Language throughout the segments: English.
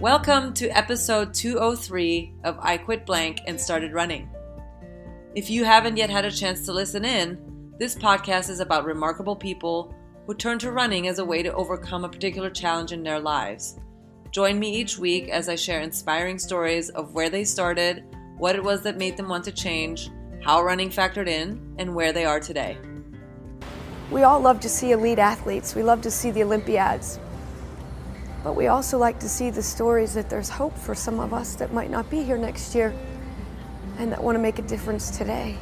Welcome to episode 203 of I Quit Blank and Started Running. If you haven't yet had a chance to listen in, this podcast is about remarkable people who turn to running as a way to overcome a particular challenge in their lives. Join me each week as I share inspiring stories of where they started, what it was that made them want to change, how running factored in, and where they are today. We all love to see elite athletes. We love to see the Olympiads. But we also like to see the stories that there's hope for some of us that might not be here next year and that want to make a difference today.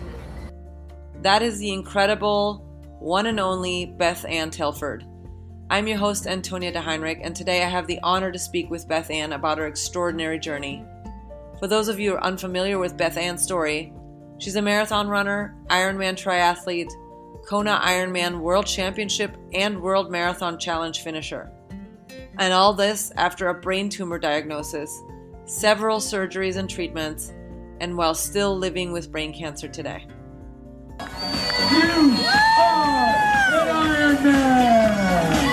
That is the incredible, one and only Beth Ann Telford. I'm your host, Antonia de Heinrich, and today I have the honor to speak with Beth Ann about her extraordinary journey. For those of you who are unfamiliar with Beth Ann's story, she's a marathon runner, Ironman triathlete, Kona Ironman World Championship, and World Marathon Challenge finisher. And all this after a brain tumor diagnosis, several surgeries and treatments, and while still living with brain cancer today. You are an Ironman!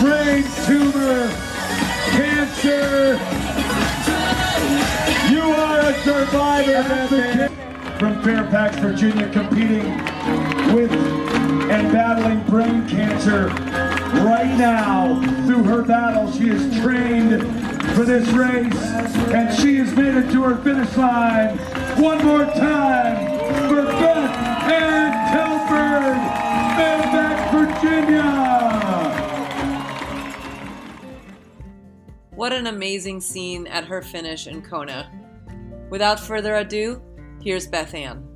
Brain tumor, cancer. You are a survivor, advocate. From Fairfax, Virginia, competing with and battling brain cancer right now. Through her battle, she is trained for this race, and she has made it to her finish line. One more time for Beth Ann Telford, Fairfax, Virginia. What an amazing scene at her finish in Kona. Without further ado, here's Beth Ann.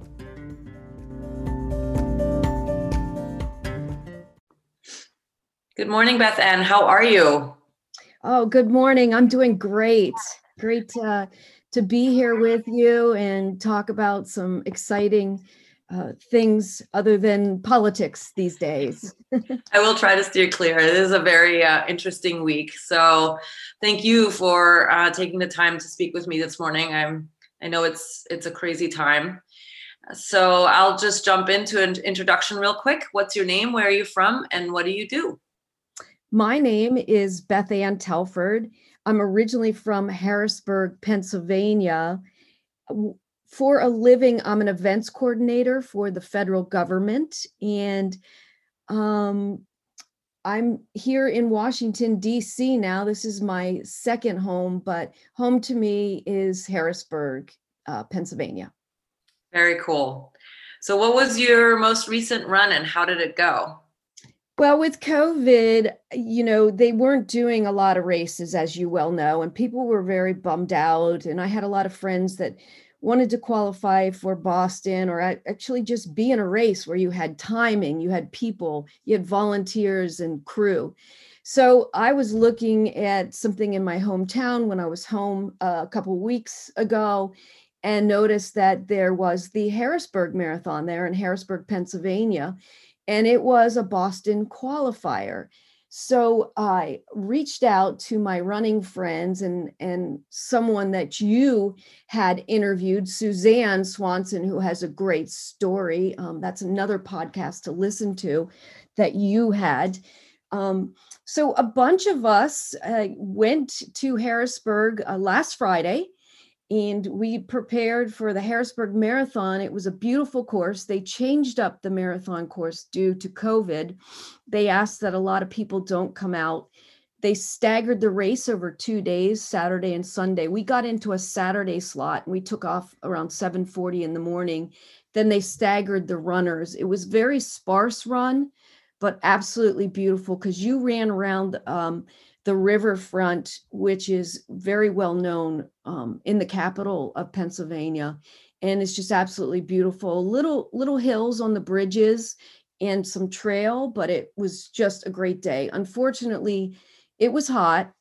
Good morning, Beth Ann. How are you? Oh, good morning. I'm doing great. Great uh, to be here with you and talk about some exciting uh, things other than politics these days. I will try to steer clear. It is a very uh, interesting week. So, thank you for uh, taking the time to speak with me this morning. I'm I know it's it's a crazy time. So, I'll just jump into an introduction real quick. What's your name? Where are you from? And what do you do? My name is Beth Ann Telford. I'm originally from Harrisburg, Pennsylvania. For a living, I'm an events coordinator for the federal government, and um, I'm here in Washington, D.C. now. This is my second home, but home to me is Harrisburg, uh, Pennsylvania. Very cool. So, what was your most recent run and how did it go? Well, with COVID, you know, they weren't doing a lot of races, as you well know, and people were very bummed out. And I had a lot of friends that wanted to qualify for Boston or actually just be in a race where you had timing, you had people, you had volunteers and crew. So I was looking at something in my hometown when I was home uh, a couple weeks ago and noticed that there was the Harrisburg Marathon there in Harrisburg, Pennsylvania and it was a Boston qualifier. So I reached out to my running friends and and someone that you had interviewed, Suzanne Swanson, who has a great story. Um, that's another podcast to listen to that you had. Um, so a bunch of us uh, went to Harrisburg uh, last Friday and we prepared for the Harrisburg Marathon. It was a beautiful course. They changed up the marathon course due to COVID. They asked that a lot of people don't come out. They staggered the race over two days, Saturday and Sunday. We got into a Saturday slot and we took off around 7:40 in the morning. Then they staggered the runners. It was very sparse run, but absolutely beautiful because you ran around um, the riverfront, which is very well known um, in the capital of Pennsylvania, and it's just absolutely beautiful. Little little hills on the bridges and some trail, but it was just a great day. Unfortunately, it was hot.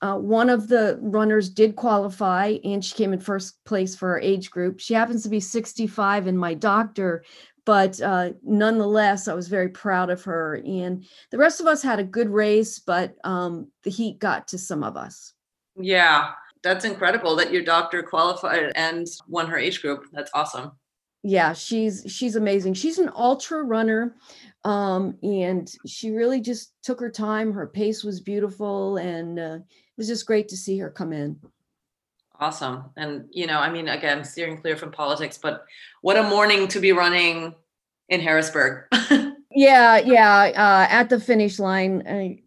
Uh, one of the runners did qualify and she came in first place for our age group. She happens to be 65, and my doctor but uh, nonetheless, I was very proud of her. And the rest of us had a good race, but um, the heat got to some of us. Yeah, that's incredible that your doctor qualified and won her age group. That's awesome. Yeah, she's she's amazing. She's an ultra runner. Um, and she really just took her time. Her pace was beautiful, and uh, it was just great to see her come in. Awesome. And, you know, I mean, again, steering clear from politics, but what a morning to be running in Harrisburg. yeah, yeah. Uh, at the finish line, I,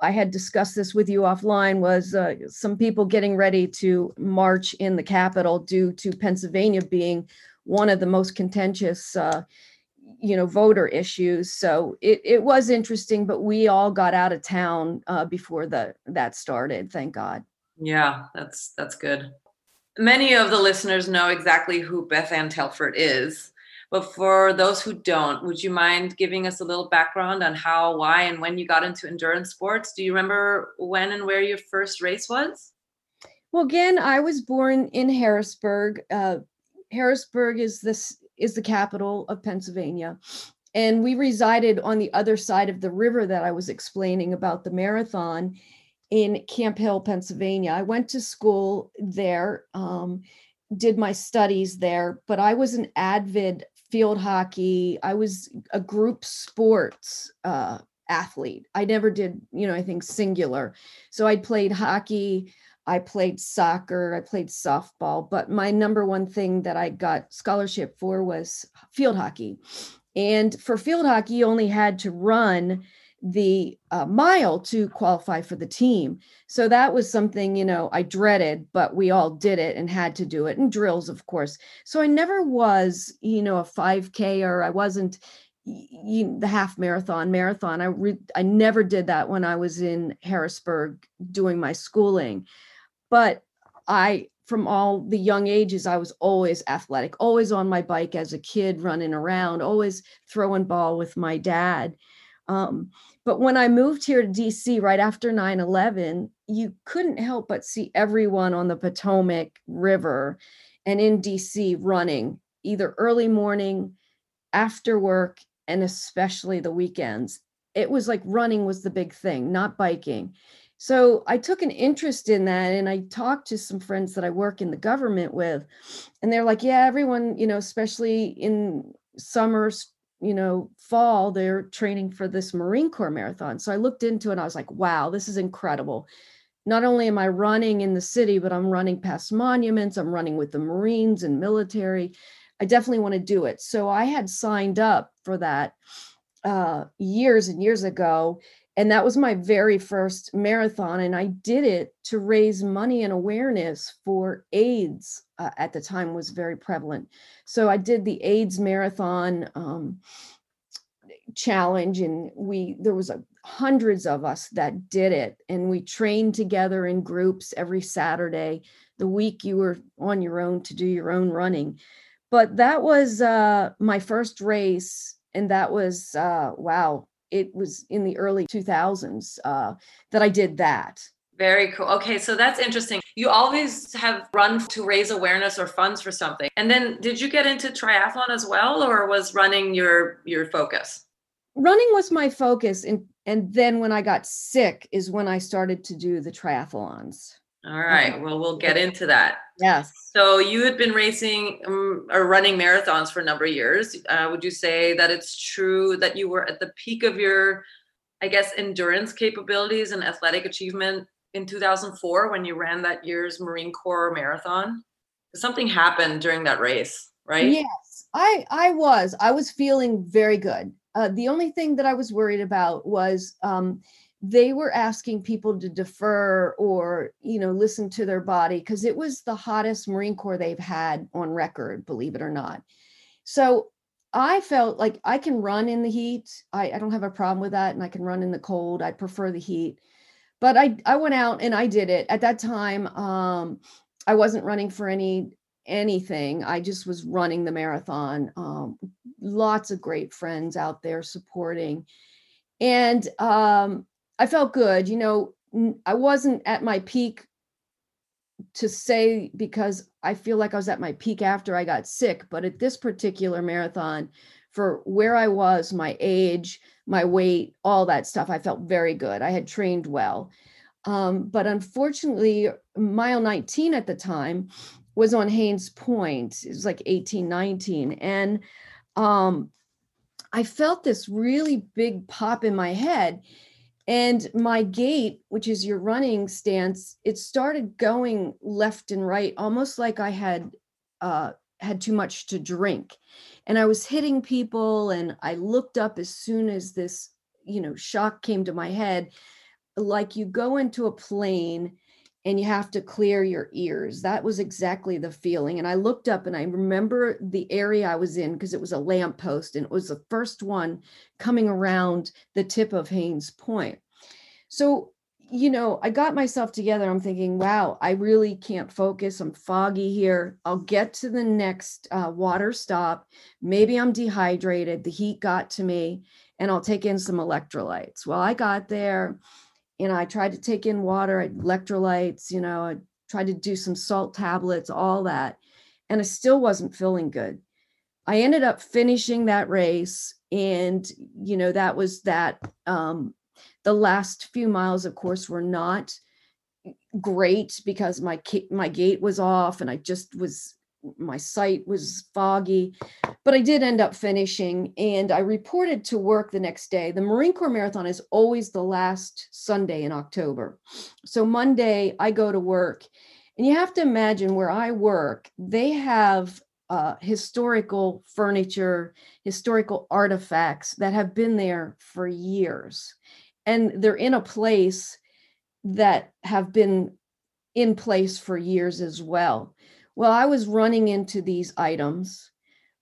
I had discussed this with you offline, was uh, some people getting ready to march in the Capitol due to Pennsylvania being one of the most contentious uh, you know voter issues so it, it was interesting but we all got out of town uh, before the that started thank god yeah that's that's good many of the listeners know exactly who beth ann telford is but for those who don't would you mind giving us a little background on how why and when you got into endurance sports do you remember when and where your first race was well again i was born in harrisburg uh, harrisburg is this is the capital of Pennsylvania. And we resided on the other side of the river that I was explaining about the marathon in Camp Hill, Pennsylvania. I went to school there, um, did my studies there, but I was an avid field hockey. I was a group sports uh, athlete. I never did, you know, I think singular. So I played hockey. I played soccer, I played softball, but my number one thing that I got scholarship for was field hockey. And for field hockey, you only had to run the uh, mile to qualify for the team. So that was something, you know, I dreaded, but we all did it and had to do it. And drills, of course. So I never was, you know, a 5K or I wasn't you, the half marathon marathon i re, i never did that when i was in harrisburg doing my schooling but I, from all the young ages, I was always athletic, always on my bike as a kid, running around, always throwing ball with my dad. Um, but when I moved here to DC right after 9 11, you couldn't help but see everyone on the Potomac River and in DC running either early morning, after work, and especially the weekends. It was like running was the big thing, not biking. So I took an interest in that and I talked to some friends that I work in the government with. And they're like, yeah, everyone, you know, especially in summers, you know, fall, they're training for this Marine Corps marathon. So I looked into it and I was like, wow, this is incredible. Not only am I running in the city, but I'm running past monuments, I'm running with the Marines and military. I definitely want to do it. So I had signed up for that uh, years and years ago and that was my very first marathon and i did it to raise money and awareness for aids uh, at the time was very prevalent. So i did the aids marathon um, challenge and we there was a, hundreds of us that did it and we trained together in groups every saturday the week you were on your own to do your own running. But that was uh, my first race and that was uh, wow it was in the early 2000s uh, that I did that. Very cool. Okay, so that's interesting. You always have run to raise awareness or funds for something. And then did you get into triathlon as well or was running your your focus? Running was my focus and and then when I got sick is when I started to do the triathlons. All right. Well, we'll get into that. Yes. So you had been racing um, or running marathons for a number of years. Uh, would you say that it's true that you were at the peak of your, I guess, endurance capabilities and athletic achievement in 2004 when you ran that year's Marine Corps marathon? Something happened during that race, right? Yes, I I was. I was feeling very good. Uh, the only thing that I was worried about was. Um, they were asking people to defer or you know listen to their body because it was the hottest marine corps they've had on record believe it or not. So i felt like i can run in the heat. I, I don't have a problem with that and i can run in the cold. I prefer the heat. But i i went out and i did it. At that time um i wasn't running for any anything. I just was running the marathon. Um lots of great friends out there supporting. And um I felt good. You know, I wasn't at my peak to say because I feel like I was at my peak after I got sick, but at this particular marathon, for where I was, my age, my weight, all that stuff, I felt very good. I had trained well. Um, but unfortunately, mile 19 at the time was on Hains Point. It was like 18, 19. And um, I felt this really big pop in my head. And my gait, which is your running stance, it started going left and right, almost like I had uh, had too much to drink. And I was hitting people, and I looked up as soon as this, you know, shock came to my head, like you go into a plane and you have to clear your ears. That was exactly the feeling. And I looked up and I remember the area I was in because it was a lamppost and it was the first one coming around the tip of Hains Point. So, you know, I got myself together. I'm thinking, wow, I really can't focus. I'm foggy here. I'll get to the next uh, water stop. Maybe I'm dehydrated. The heat got to me and I'll take in some electrolytes. Well, I got there and I tried to take in water, electrolytes, you know, I tried to do some salt tablets, all that. And I still wasn't feeling good. I ended up finishing that race. And, you know, that was that. Um, the last few miles, of course, were not great because my my gait was off and I just was my sight was foggy, but I did end up finishing and I reported to work the next day. The Marine Corps Marathon is always the last Sunday in October. So Monday, I go to work. And you have to imagine where I work, they have uh, historical furniture, historical artifacts that have been there for years. And they're in a place that have been in place for years as well. Well, I was running into these items.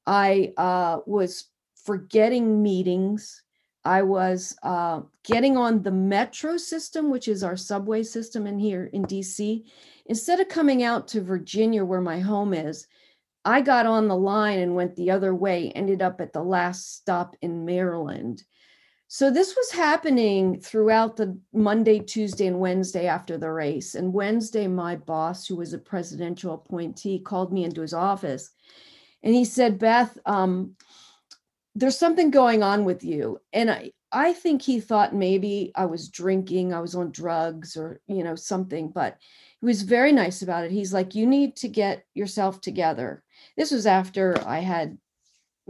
I uh, was forgetting meetings. I was uh, getting on the metro system, which is our subway system in here in DC. Instead of coming out to Virginia, where my home is, I got on the line and went the other way, ended up at the last stop in Maryland. So this was happening throughout the Monday, Tuesday, and Wednesday after the race. And Wednesday, my boss, who was a presidential appointee, called me into his office and he said, Beth, um, there's something going on with you. And I, I think he thought maybe I was drinking, I was on drugs or, you know, something, but he was very nice about it. He's like, you need to get yourself together. This was after I had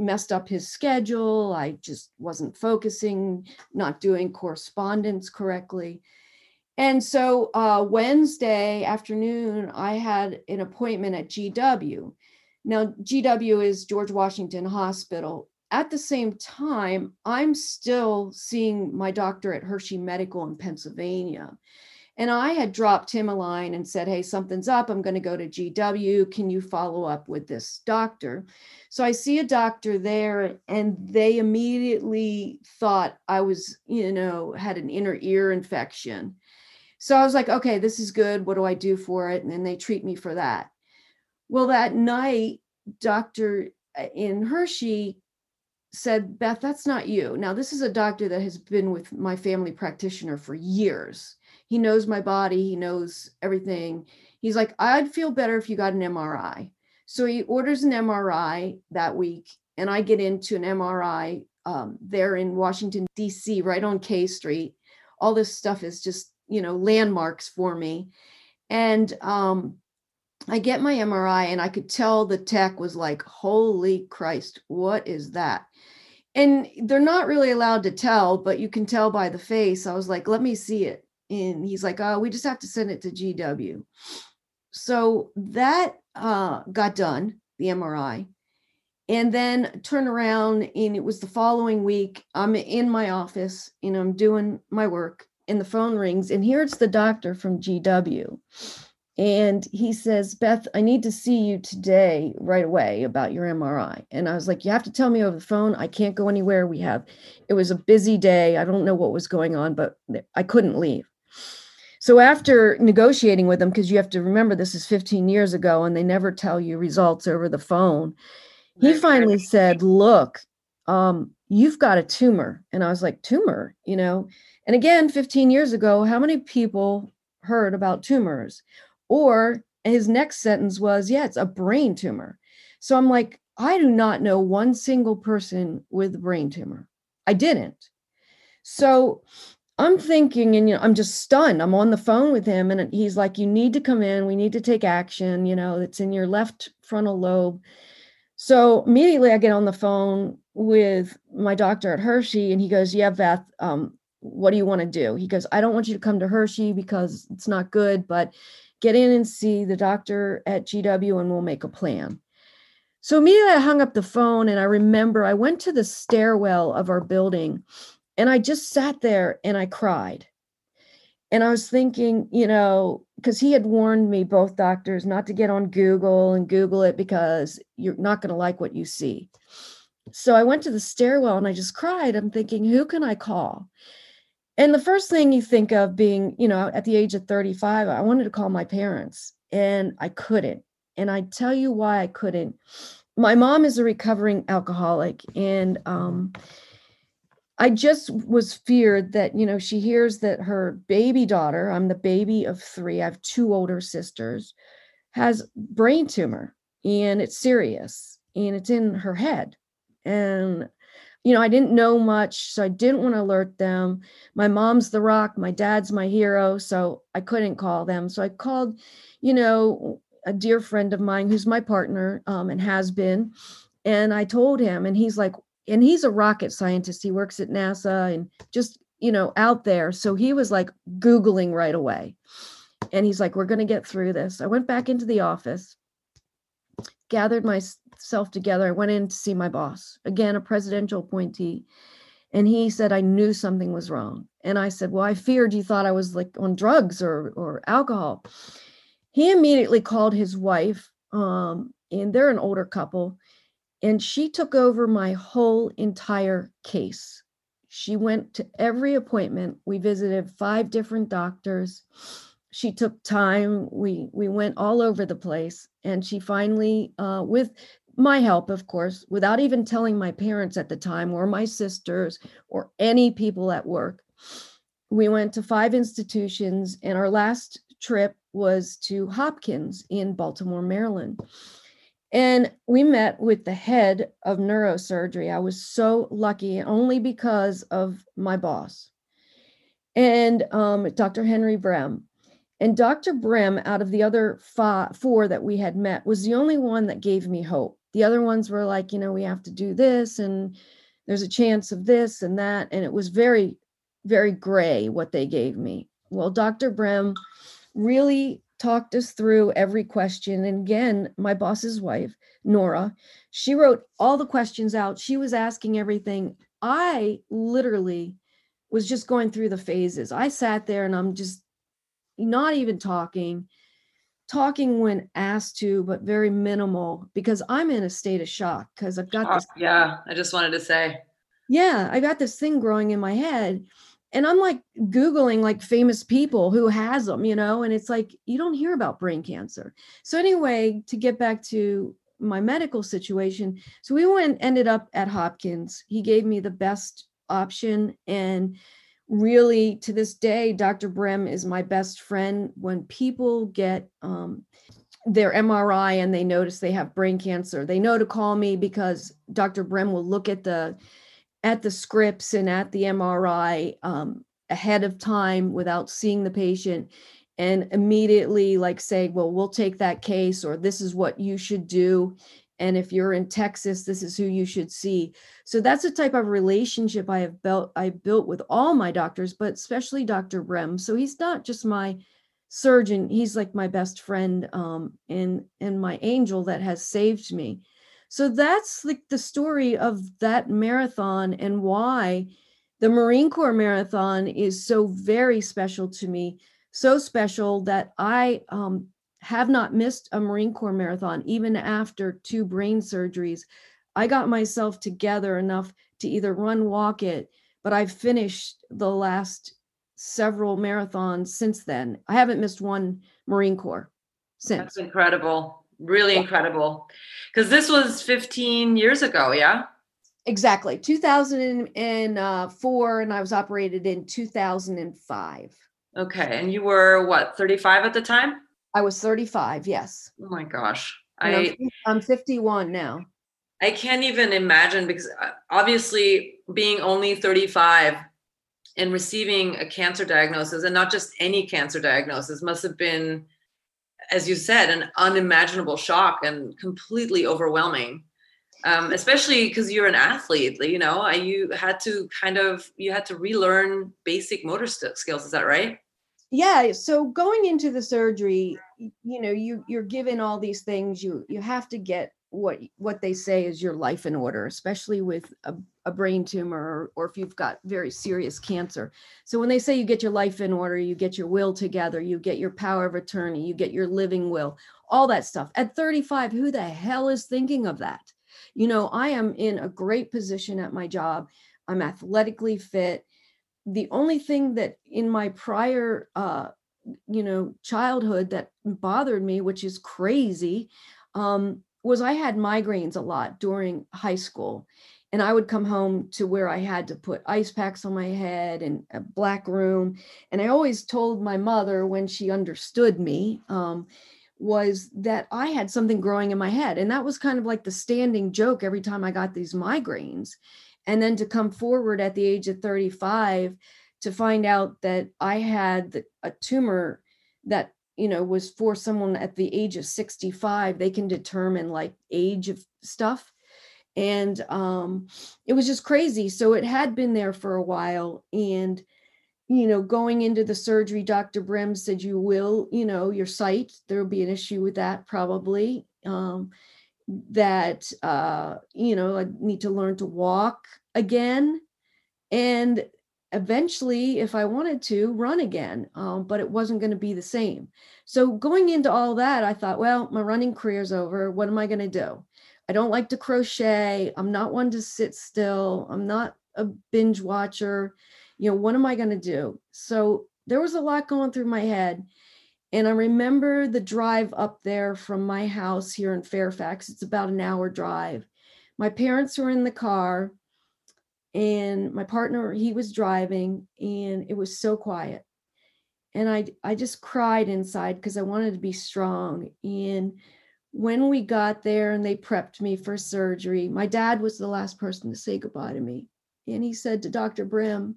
messed up his schedule. I just wasn't focusing, not doing correspondence correctly. And so uh, Wednesday afternoon, I had an appointment at GW. Now, GW is George Washington Hospital. At the same time, I'm still seeing my doctor at Hershey Medical in Pennsylvania. And I had dropped him a line and said, Hey, something's up. I'm going to go to GW. Can you follow up with this doctor? So I see a doctor there, and they immediately thought I was, you know, had an inner ear infection. So I was like, okay, this is good. What do I do for it? And then they treat me for that. Well, that night, Dr. Uh, in Hershey said, Beth, that's not you. Now, this is a doctor that has been with my family practitioner for years he knows my body, he knows everything. He's like, I'd feel better if you got an MRI. So he orders an MRI that week, and I get into an MRI um, there in Washington, D.C., right on K Street. All this stuff is just, you know, landmarks for me. And um, I get my MRI, and I could tell the tech was like, Holy Christ, what is that? And they're not really allowed to tell, but you can tell by the face. I was like, Let me see it and he's like, oh, we just have to send it to GW. So that uh, got done, the MRI. And then turn around, and it was the following week. I'm in my office and I'm doing my work, and the phone rings, and here it's the doctor from GW. And he says, Beth, I need to see you today right away about your MRI. And I was like, You have to tell me over the phone. I can't go anywhere. We have, it was a busy day. I don't know what was going on, but I couldn't leave. So after negotiating with them, because you have to remember this is 15 years ago and they never tell you results over the phone, he finally said, Look, um, you've got a tumor. And I was like, Tumor, you know? And again, 15 years ago, how many people heard about tumors? Or his next sentence was, Yeah, it's a brain tumor. So I'm like, I do not know one single person with a brain tumor. I didn't. So I'm thinking, and you know, I'm just stunned. I'm on the phone with him, and he's like, "You need to come in. We need to take action. You know, it's in your left frontal lobe." So immediately I get on the phone with my doctor at Hershey and he goes, Yeah, Beth, um, what do you want to do? He goes, I don't want you to come to Hershey because it's not good, but get in and see the doctor at GW and we'll make a plan. So immediately I hung up the phone and I remember I went to the stairwell of our building and I just sat there and I cried. And I was thinking, you know, because he had warned me, both doctors, not to get on Google and Google it because you're not going to like what you see. So I went to the stairwell and I just cried. I'm thinking, who can I call? And the first thing you think of being, you know, at the age of 35, I wanted to call my parents and I couldn't. And I tell you why I couldn't. My mom is a recovering alcoholic, and um, I just was feared that, you know, she hears that her baby daughter, I'm the baby of three, I have two older sisters, has brain tumor and it's serious and it's in her head. And you know, I didn't know much, so I didn't want to alert them. My mom's the rock, my dad's my hero, so I couldn't call them. So I called, you know, a dear friend of mine who's my partner um, and has been. And I told him, and he's like, and he's a rocket scientist. He works at NASA and just, you know, out there. So he was like Googling right away. And he's like, we're going to get through this. I went back into the office, gathered myself together. I went in to see my boss, again, a presidential appointee. And he said, I knew something was wrong. And I said, Well, I feared you thought I was like on drugs or, or alcohol he immediately called his wife, um, and they're an older couple, and she took over my whole entire case. She went to every appointment. We visited five different doctors. She took time. We we went all over the place, and she finally, uh, with my help, of course, without even telling my parents at the time, or my sisters, or any people at work, we went to five institutions. And our last trip was to Hopkins in Baltimore, Maryland. And we met with the head of neurosurgery. I was so lucky only because of my boss and um, Dr. Henry Brem. And Dr. Brem, out of the other five, four that we had met, was the only one that gave me hope. The other ones were like, you know, we have to do this and there's a chance of this and that. And it was very, very gray what they gave me. Well, Dr. Brem really talked us through every question. And again, my boss's wife, Nora, she wrote all the questions out. She was asking everything. I literally was just going through the phases. I sat there and I'm just not even talking, talking when asked to, but very minimal because I'm in a state of shock because I've got this. Yeah, I just wanted to say. Yeah, I got this thing growing in my head and i'm like googling like famous people who has them you know and it's like you don't hear about brain cancer. So anyway to get back to my medical situation so we went ended up at hopkins. He gave me the best option and really to this day dr brem is my best friend. When people get um, their mri and they notice they have brain cancer they know to call me because dr brem will look at the at the scripts and at the MRI um, ahead of time without seeing the patient and immediately like say, well, we'll take that case or this is what you should do. And if you're in Texas, this is who you should see. So that's the type of relationship I have built I built with all my doctors, but especially Dr. Brem. So he's not just my surgeon, he's like my best friend um, and and my angel that has saved me. So that's like the story of that marathon and why the Marine Corps Marathon is so very special to me. So special that I um, have not missed a Marine Corps Marathon even after two brain surgeries. I got myself together enough to either run, walk it, but I've finished the last several marathons since then. I haven't missed one Marine Corps since. That's incredible really incredible. Because this was 15 years ago yeah? Exactly 2004 and i was operated in 2005 okay and you were what 35 at the time? I was 35 yes. Oh my gosh I, I'm 51 now. I can't even imagine because uh, obviously being only 35 and receiving a cancer diagnosis and not just any cancer diagnosis must have been as you said, an unimaginable shock and completely overwhelming. um, especially because you're an athlete. You know, you had to kind of you had to relearn basic motor skills. Is that right? Yeah. So going into the surgery, you know, you you're given all these things. You you have to get what what they say is your life in order, especially with a, a brain tumor or, or if you've got very serious cancer. So when they say you get your life in order, you get your will together, you get your power of attorney, you get your living will, all that stuff. At 35, who the hell is thinking of that? You know, I am in a great position at my job. I'm athletically fit. The only thing that in my prior uh you know childhood that bothered me which is crazy um was I had migraines a lot during high school. And I would come home to where I had to put ice packs on my head and a black room. And I always told my mother when she understood me, um, was that I had something growing in my head. And that was kind of like the standing joke every time I got these migraines. And then to come forward at the age of 35 to find out that I had a tumor that you know was for someone at the age of 65 they can determine like age of stuff. And um it was just crazy. So it had been there for a while and you know going into the surgery dr brem said you will you know your sight there'll be an issue with that probably um that uh you know i need to learn to walk again. And eventually, if I wanted to, run again, um, but it wasn't going to be the same. So going into all that, I thought, well, my running career's over. What am I going to do? I don't like to crochet. I'm not one to sit still. I'm not a binge watcher. You know, what am I going to do? So there was a lot going through my head. And I remember the drive up there from my house here in Fairfax. It's about an hour drive. My parents were in the car and my partner he was driving and it was so quiet. And i i just cried inside because i wanted to be strong and when we got there and they prepped me for surgery my dad was the last person to say goodbye to me and he said to dr brem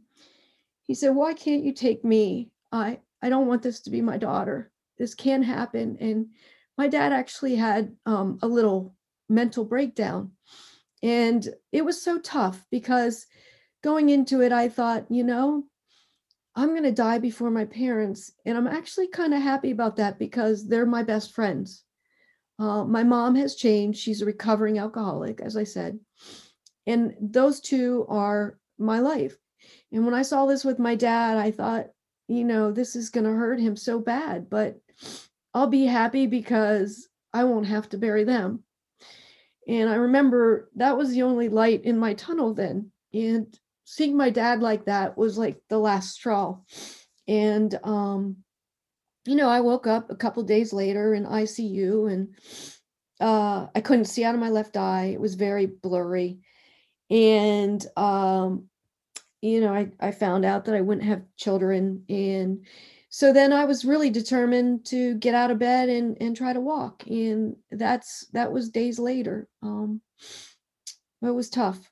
he said why can't you take me? I i don't want this to be my daughter. This can happen. And my dad actually had um, a little mental breakdown and it was so tough because going into it, I thought, you know, I'm going to die before my parents. And I'm actually kind of happy about that because they're my best friends. Uh, my mom has changed. She's a recovering alcoholic, as I said. And those two are my life. And when I saw this with my dad, I thought, you know, this is going to hurt him so bad, but I'll be happy because I won't have to bury them. And I remember that was the only light in my tunnel then. And seeing my dad like that was like the last straw. And um, you know, I woke up a couple days later in ICU and uh I couldn't see out of my left eye. It was very blurry. And um, you know, I, I found out that I wouldn't have children and so then I was really determined to get out of bed and and try to walk. And that's that was days later. Um, it was tough.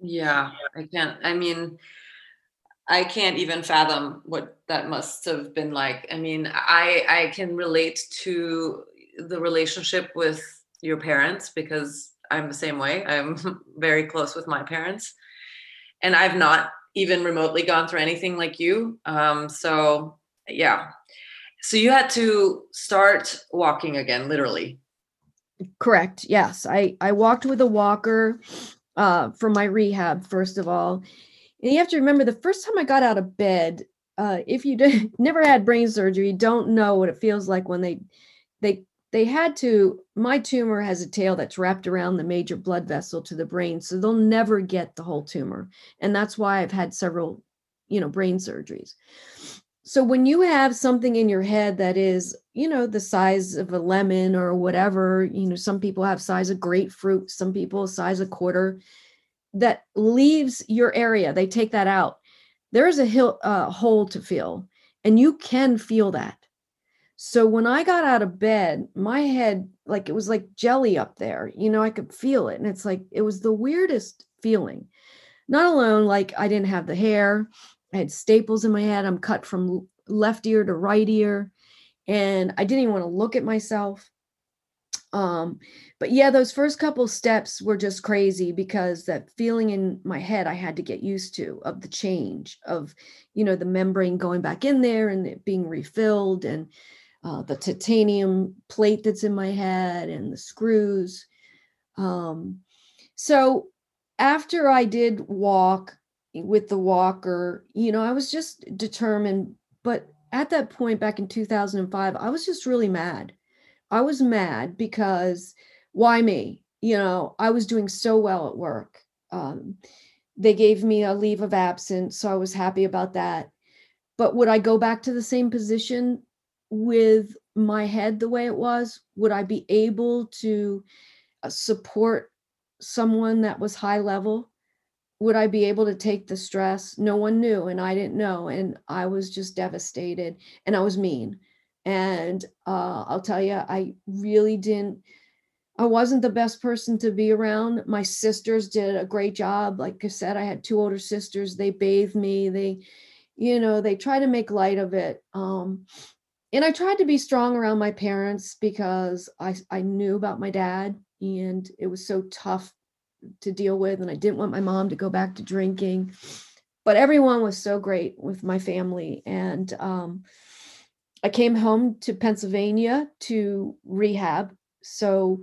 Yeah, I can't. I mean, I can't even fathom what that must have been like. I mean, I I can relate to the relationship with your parents because I'm the same way. I'm very close with my parents, and I've not even remotely gone through anything like you. Um, so yeah. So you had to start walking again literally. Correct yes. I i walked with a walker uh for my rehab first of all. And you have to remember the first time i got out of bed uh if you did, never had brain surgery don't know what it feels like when they they they had to my tumor has a tail that's wrapped around the major blood vessel to the brain so they'll never get the whole tumor. And that's why i've had several you know brain surgeries so when you have something in your head that is you know the size of a lemon or whatever you know some people have size of grapefruit some people size a quarter that leaves your area they take that out. There's a hill, uh, hole to fill and you can feel that. So when i got out of bed my head like it was like jelly up there you know i could feel it and it's like it was the weirdest feeling. Not alone like i didn't have the hair I had staples in my head. I'm cut from left ear to right ear. And I didn't even want to look at myself. Um, but yeah, those first couple steps were just crazy because that feeling in my head I had to get used to of the change of, you know, the membrane going back in there and it being refilled and uh, the titanium plate that's in my head and the screws. Um, so after I did walk with the walker, you know, I was just determined. But at that point back in 2005, I was just really mad. I was mad because why me? You know, I was doing so well at work. Um, they gave me a leave of absence, so I was happy about that. But would I go back to the same position with my head the way it was? Would I be able to uh, support someone that was high level? Would I be able to take the stress? No one knew, and I didn't know. And I was just devastated and I was mean. And uh, I'll tell you, I really didn't I wasn't the best person to be around. My sisters did a great job. Like I said, I had two older sisters. They bathed me. They, you know, they try to make light of it. Um, and I tried to be strong around my parents because I I knew about my dad and it was so tough to deal with and I didn't want my mom to go back to drinking. But everyone was so great with my family and um, I came home to Pennsylvania to rehab so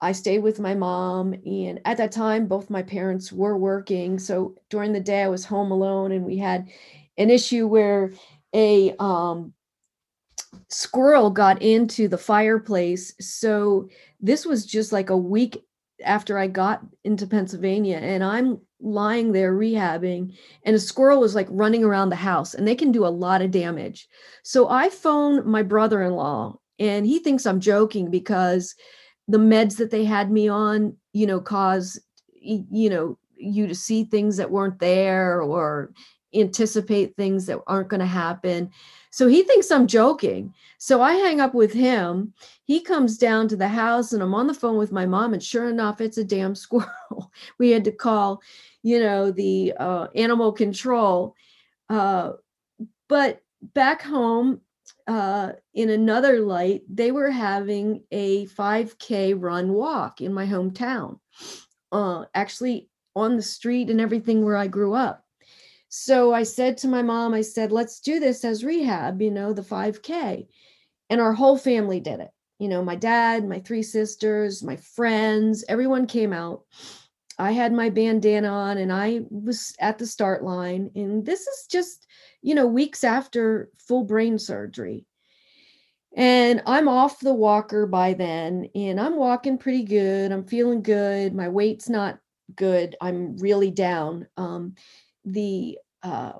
I stayed with my mom. And at that time, both my parents were working. So during the day, I was home alone, and we had an issue where a um, squirrel got into the fireplace. So this was just like a week after I got into Pennsylvania, and I'm lying there rehabbing, and a squirrel was like running around the house, and they can do a lot of damage. So I phone my brother in law and he thinks i'm joking because the meds that they had me on you know cause you know you to see things that weren't there or anticipate things that aren't going to happen so he thinks i'm joking. So i hang up with him. He comes down to the house and i'm on the phone with my mom and sure enough it's a damn squirrel. We had to call you know the uh, animal control. Uh, but back home uh, in another light, they were having a 5K run walk in my hometown, uh, actually on the street and everything where I grew up. So I said to my mom, I said, let's do this as rehab, you know, the 5K. And our whole family did it. You know, my dad, my three sisters, my friends, everyone came out. I had my bandana on and I was at the start line. And this is just, you know, weeks after full brain surgery. And I'm off the walker by then, and I'm walking pretty good. I'm feeling good. My weight's not good. I'm really down. Um, the uh,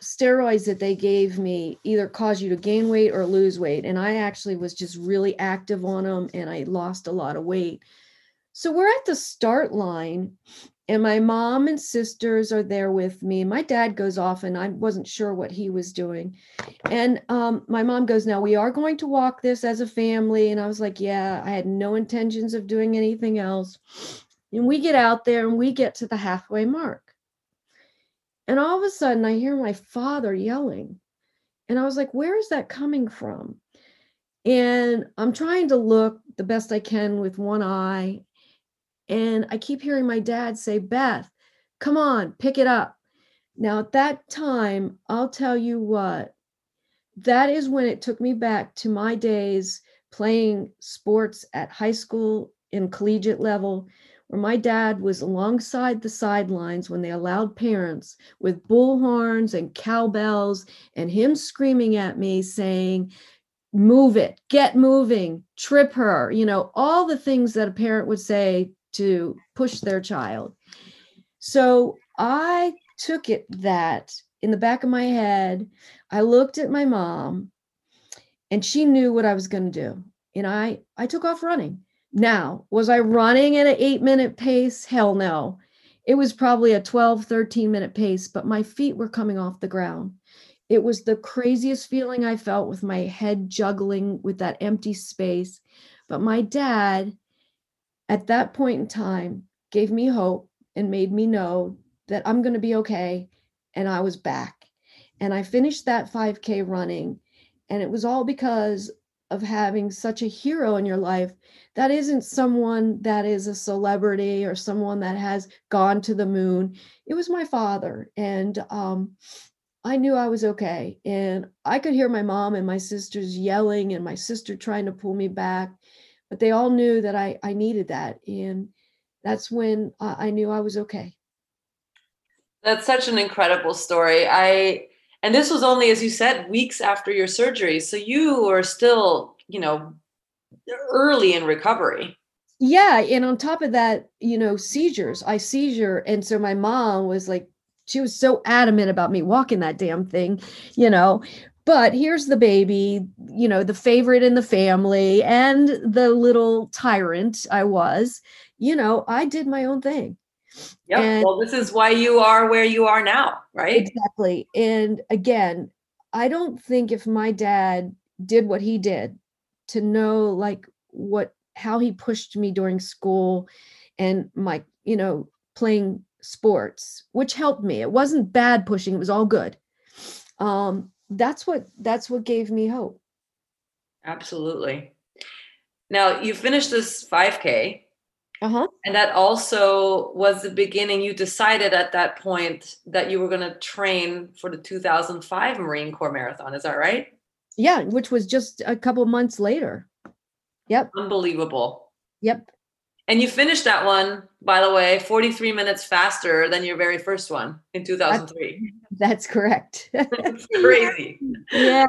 steroids that they gave me either cause you to gain weight or lose weight. And I actually was just really active on them and I lost a lot of weight. So we're at the start line, and my mom and sisters are there with me. My dad goes off, and I wasn't sure what he was doing. And um, my mom goes, Now we are going to walk this as a family. And I was like, Yeah, I had no intentions of doing anything else. And we get out there and we get to the halfway mark. And all of a sudden, I hear my father yelling. And I was like, Where is that coming from? And I'm trying to look the best I can with one eye and I keep hearing my dad say, Beth, come on, pick it up. Now, at that time, I'll tell you what, that is when it took me back to my days playing sports at high school and collegiate level, where my dad was alongside the sidelines when they allowed parents with bullhorns and cowbells and him screaming at me saying, Move it, get moving, trip her, you know, all the things that a parent would say to push their child. So I took it that in the back of my head, I looked at my mom and she knew what I was going to do. And I I took off running. Now, was I running at an 8 minute pace? Hell no. It was probably a 12 13 minute pace, but my feet were coming off the ground. It was the craziest feeling I felt with my head juggling with that empty space. But my dad at that point in time gave me hope and made me know that I'm going to be okay. And I was back. And I finished that 5K running. And it was all because of having such a hero in your life that isn't someone that is a celebrity or someone that has gone to the moon. It was my father. And um, I knew I was okay. And I could hear my mom and my sisters yelling and my sister trying to pull me back, but they all knew that I, I needed that. And that's when I, knew I was okay. That's such an incredible story. I and this was only as you said weeks after your surgery. So you were still, you know, early in recovery. Yeah, and on top of that, you know, seizures. I seizure and so my mom was like she was so adamant about me walking that damn thing, you know. But here's the baby, you know, the favorite in the family and the little tyrant I was. You know, I did my own thing. Yeah. Well, this is why you are where you are now, right? Exactly. And again, I don't think if my dad did what he did to know like what how he pushed me during school and my, you know, playing sports, which helped me. It wasn't bad pushing, it was all good. Um, that's what that's what gave me hope. Absolutely. Now you finished this 5K uh-huh. And that also was the beginning. You decided at that point that you were going to train for the 2005 Marine Corps Marathon. Is that right? Yeah, which was just a couple months later. Yep. Unbelievable. Yep. And you finished that one, by the way, 43 minutes faster than your very first one in 2003. That's, correct. crazy. yeah.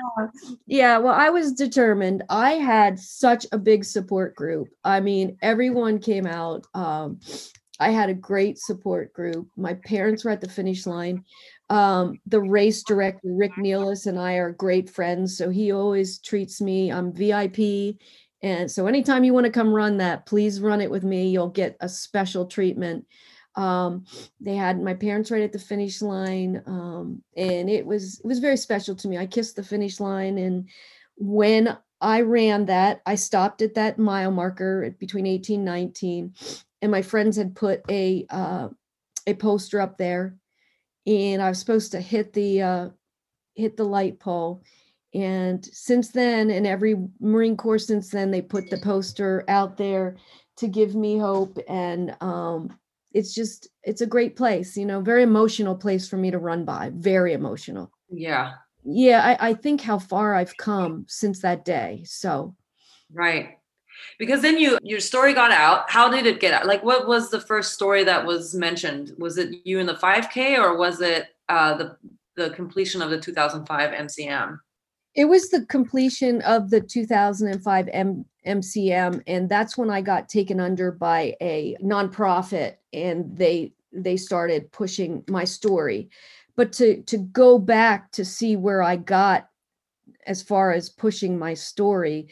Yeah. Well, I was determined. I had such a big support group. I mean, everyone came out. Um, I had a great support group. My parents were at the finish line. Um, the race director, Rick Nealis, and I are great friends. So he always treats me, I'm VIP and so anytime you want to come run that, please run it with me. You'll get a special treatment. Um, they had my parents right at the finish line. Um, and it was it was very special to me. I kissed the finish line. And when I ran that, I stopped at that mile marker between 18 and 19. And my friends had put a uh, a poster up there. And I was supposed to hit the uh, hit the light pole and since then, and every Marine Corps since then, they put the poster out there to give me hope. And um, it's just, it's a great place, you know, very emotional place for me to run by, very emotional. Yeah. Yeah. I, I think how far I've come since that day. So, right. Because then you, your story got out. How did it get out? Like, what was the first story that was mentioned? Was it you in the 5K or was it uh, the, the completion of the 2005 MCM? It was the completion of the 2005 M- MCM, and that's when I got taken under by a nonprofit, and they they started pushing my story. But to to go back to see where I got as far as pushing my story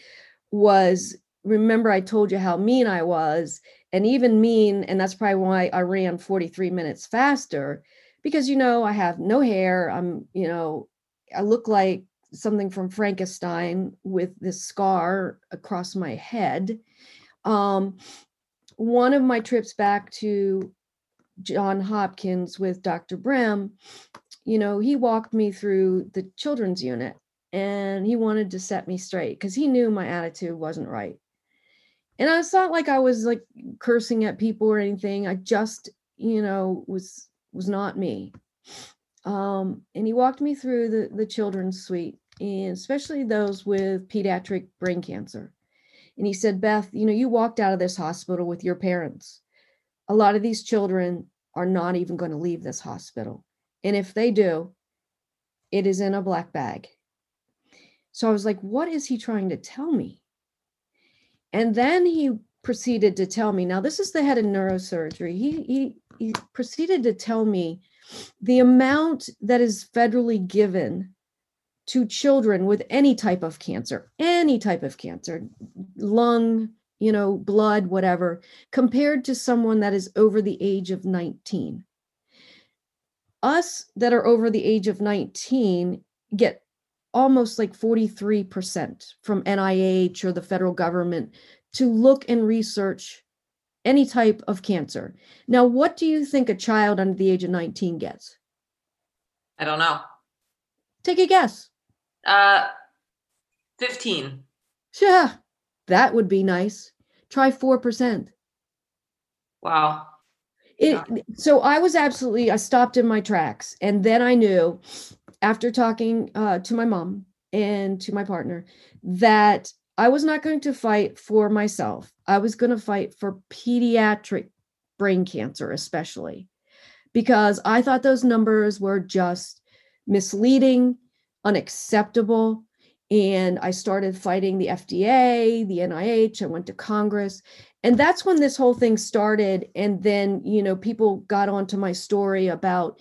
was remember I told you how mean I was, and even mean, and that's probably why I ran 43 minutes faster because you know I have no hair. I'm you know I look like something from Frankenstein with this scar across my head. Um, one of my trips back to John Hopkins with Dr. Brem, you know, he walked me through the children's unit and he wanted to set me straight because he knew my attitude wasn't right. And it's not like I was like cursing at people or anything. I just, you know, was was not me. Um, and he walked me through the the children's suite and especially those with pediatric brain cancer. And he said, Beth, you know, you walked out of this hospital with your parents. A lot of these children are not even going to leave this hospital. And if they do, it is in a black bag. So I was like, what is he trying to tell me? And then he proceeded to tell me, now this is the head of neurosurgery. He, he, he proceeded to tell me the amount that is federally given to children with any type of cancer, any type of cancer, lung, you know, blood, whatever, compared to someone that is over the age of 19. Us that are over the age of 19 get almost like 43% from NIH or the federal government to look and research any type of cancer. Now, what do you think a child under the age of 19 gets? I don't know. Take a guess. Uh, 15. Yeah, that would be nice. Try 4%. Wow. It, so I was absolutely, I stopped in my tracks. And then I knew after talking uh, to my mom and to my partner that I was not going to fight for myself. I was going to fight for pediatric brain cancer, especially because I thought those numbers were just misleading, unacceptable. And I started fighting the FDA, the NIH. I went to Congress. And that's when this whole thing started. And then, you know, people got onto my story about,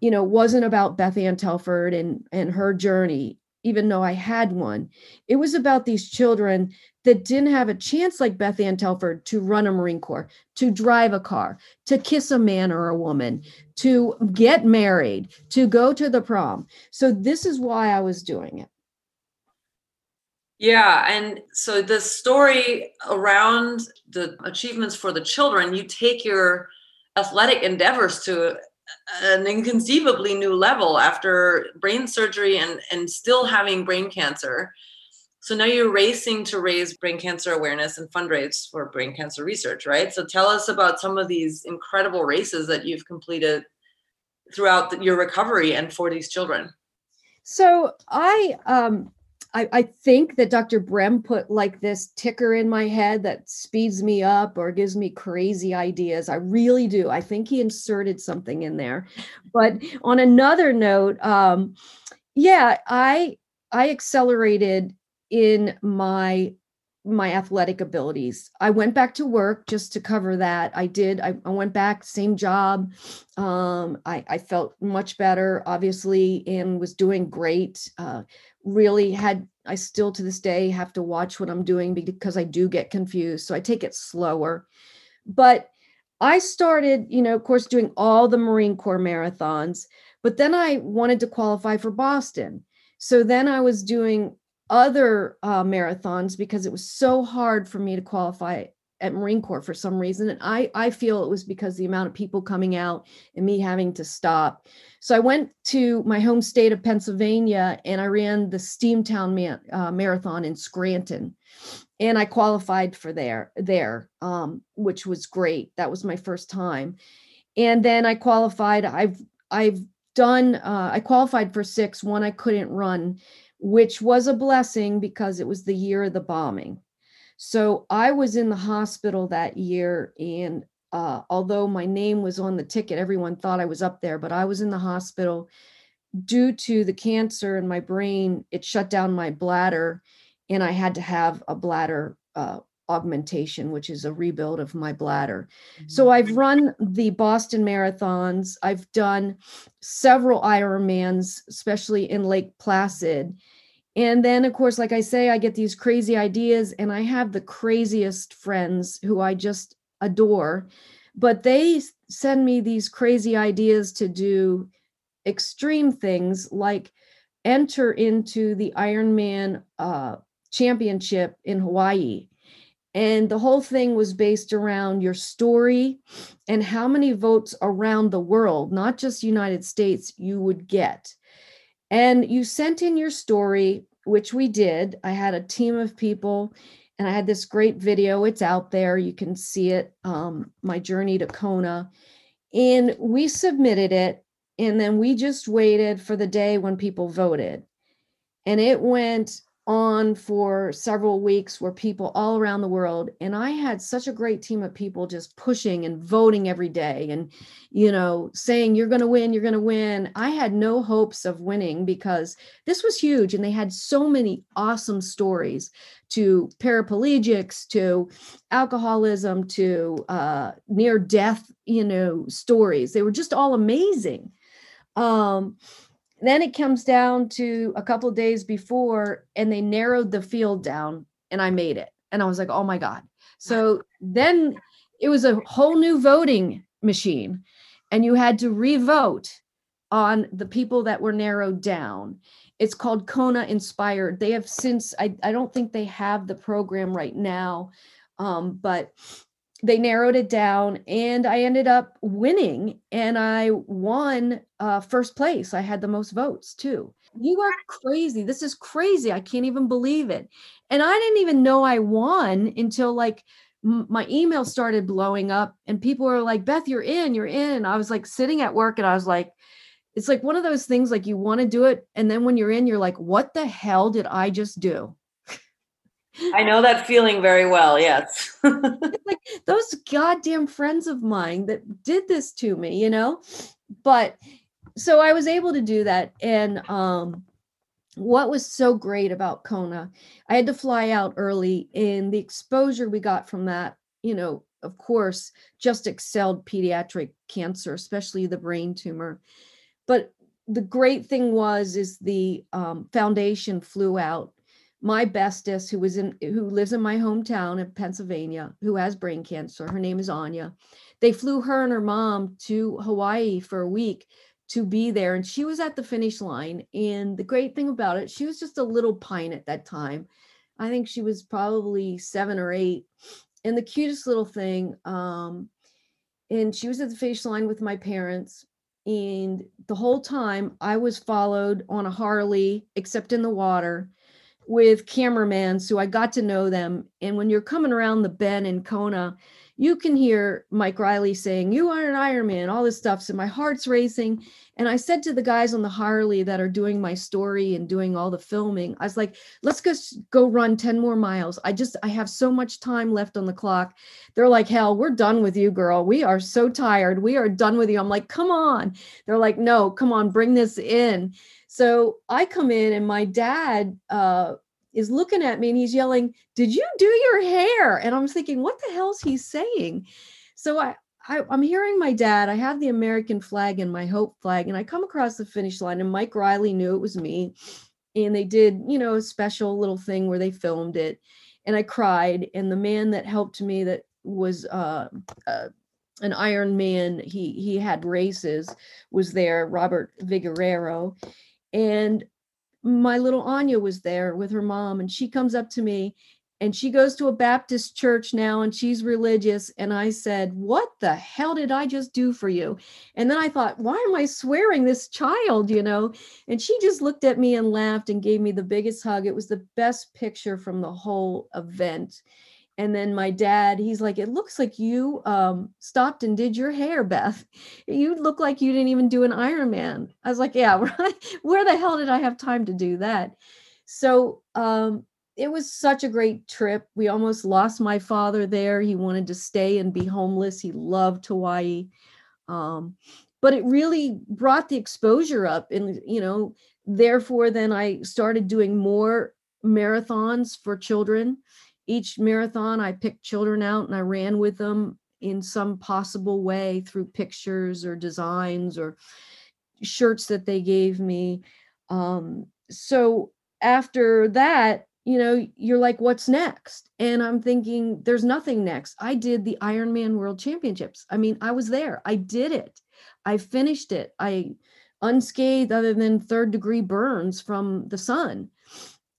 you know, wasn't about Beth Ann Telford and, and her journey even though I had one. It was about these children that didn't have a chance, like Beth Ann Telford, to run a Marine Corps, to drive a car, to kiss a man or a woman, to get married, to go to the prom. So, this is why I was doing it. Yeah. And so, the story around the achievements for the children, you take your athletic endeavors to an inconceivably new level after brain surgery and and still having brain cancer. So now you're racing to raise brain cancer awareness and fundraise for brain cancer research right? So tell us about some of these incredible races that you've completed throughout your recovery and for these children. So i um I, I think that Dr. Brem put like this ticker in my head that speeds me up or gives me crazy ideas. I really do. I think he inserted something in there. But on another note, um, yeah, I I accelerated in my my athletic abilities. I went back to work just to cover that. I did. I, I went back, same job. Um, I, I felt much better, obviously, and was doing great. Uh, really had I still to this day have to watch what I'm doing because I do get confused. So I take it slower. But I started, you know, of course, doing all the Marine Corps marathons, but then I wanted to qualify for Boston. So then I was doing other uh, marathons because it was so hard for me to qualify at Marine Corps for some reason. And I, I feel it was because the amount of people coming out and me having to stop. So I went to my home state of Pennsylvania and I ran the Steamtown uh, Marathon in Scranton. And I qualified for there, there, um, which was great. That was my first time. And then I qualified. I've I've done. Uh, I qualified for six. One I couldn't run, which was a blessing because it was the year of the bombing. So I was in the hospital that year, and uh, although my name was on the ticket, everyone thought I was up there, but I was in the hospital due to the cancer in my brain. It shut down my bladder, and I had to have a bladder uh, augmentation, which is a rebuild of my bladder. So mm-hmm. I've run the Boston marathons. I've done several Ironmans, especially in Lake Placid. And then, of course, like I say, I get these crazy ideas, and I have the craziest friends who I just adore. But they send me these crazy ideas to do extreme things like enter into the Ironman uh, championship in Hawaii. And the whole thing was based around your story and how many votes around the world, not just United States, you would get. And you sent in your story, which we did. I had a team of people and I had this great video. It's out there. You can see it, um, my journey to Kona. And we submitted it. And then we just waited for the day when people voted. And it went on for several weeks where people all around the world and i had such a great team of people just pushing and voting every day and you know saying you're going to win you're going to win. I had no hopes of winning because this was huge and they had so many awesome stories to paraplegics to alcoholism to uh, near death you know stories. They were just all amazing. Um then it comes down to a couple days before and they narrowed the field down and i made it. And i was like oh my god. So then it was a whole new voting machine and you had to revote on the people that were narrowed down. It's called kona inspired. They have since i, I don't think they have the program right now um, but they narrowed it down and I ended up winning and I won uh, first place. I had the most votes too. you are crazy. This is crazy. I can't even believe it. And I didn't even know I won until like my email started blowing up and people were like, Beth, you're in, you're in. I was like sitting at work and I was like, it's like one of those things like you want to do it. And then when you're in, you're like, what the hell did I just do? I know that feeling very well. Yes. like those goddamn friends of mine that did this to me, you know? But so I was able to do that. And um, what was so great about Kona, I had to fly out early, and the exposure we got from that, you know, of course, just excelled pediatric cancer, especially the brain tumor. But the great thing was, is the um, foundation flew out. My bestest, who was in, who lives in my hometown of Pennsylvania, who has brain cancer, her name is Anya. They flew her and her mom to Hawaii for a week to be there and she was at the finish line. And the great thing about it she was just a little pine at that time. I think she was probably seven or eight. And the cutest little thing um, and she was at the finish line with my parents and the whole time i was followed on a harley except in the water with cameramen so i got to know them and when you're coming around the bend in kona you can hear Mike Reilly saying, You are an Ironman, all this stuff. So my heart's racing. And I said to the guys on the Harley that are doing my story and doing all the filming, I was like, let's just go run 10 more miles. I just, I have so much time left on the clock. They're like, hell, we're done with you, girl. We are so tired. We are done with you. I'm like, come on. They're like, no, come on, bring this in. So I come in and my dad, uh, is looking at me and he's yelling, Did you do your hair? And I'm thinking, What the hell's he saying? So I, I, am hearing my dad. I have the American flag and my hope flag, and I come across the finish line, and Mike Reilly knew it was me. And they did, you know, a special little thing where they filmed it. And I cried. And the man that helped me, that was uh, uh, an Iron Man, he he had races, was there, Robert Vigorero. And my little Anya was there with her mom, and she comes up to me and she goes to a Baptist church now and she's religious. And I said, What the hell did I just do for you? And then I thought, Why am I swearing this child? You know? And she just looked at me and laughed and gave me the biggest hug. It was the best picture from the whole event and then my dad he's like it looks like you um, stopped and did your hair beth. You look like you didn't even do an ironman i was like yeah where the hell did i have time to do that? So um, it was such a great trip. We almost lost my father there. He wanted to stay and be homeless. He loved hawaii. Um, but it really brought the exposure up and you know therefore then i started doing more marathons for children each marathon, I picked children out and I ran with them in some possible way through pictures or designs or shirts that they gave me. Um, so after that, you know, you're like, what's next? And I'm thinking, there's nothing next. I did the Ironman World Championships. I mean, I was there, I did it, I finished it. I unscathed other than third degree burns from the sun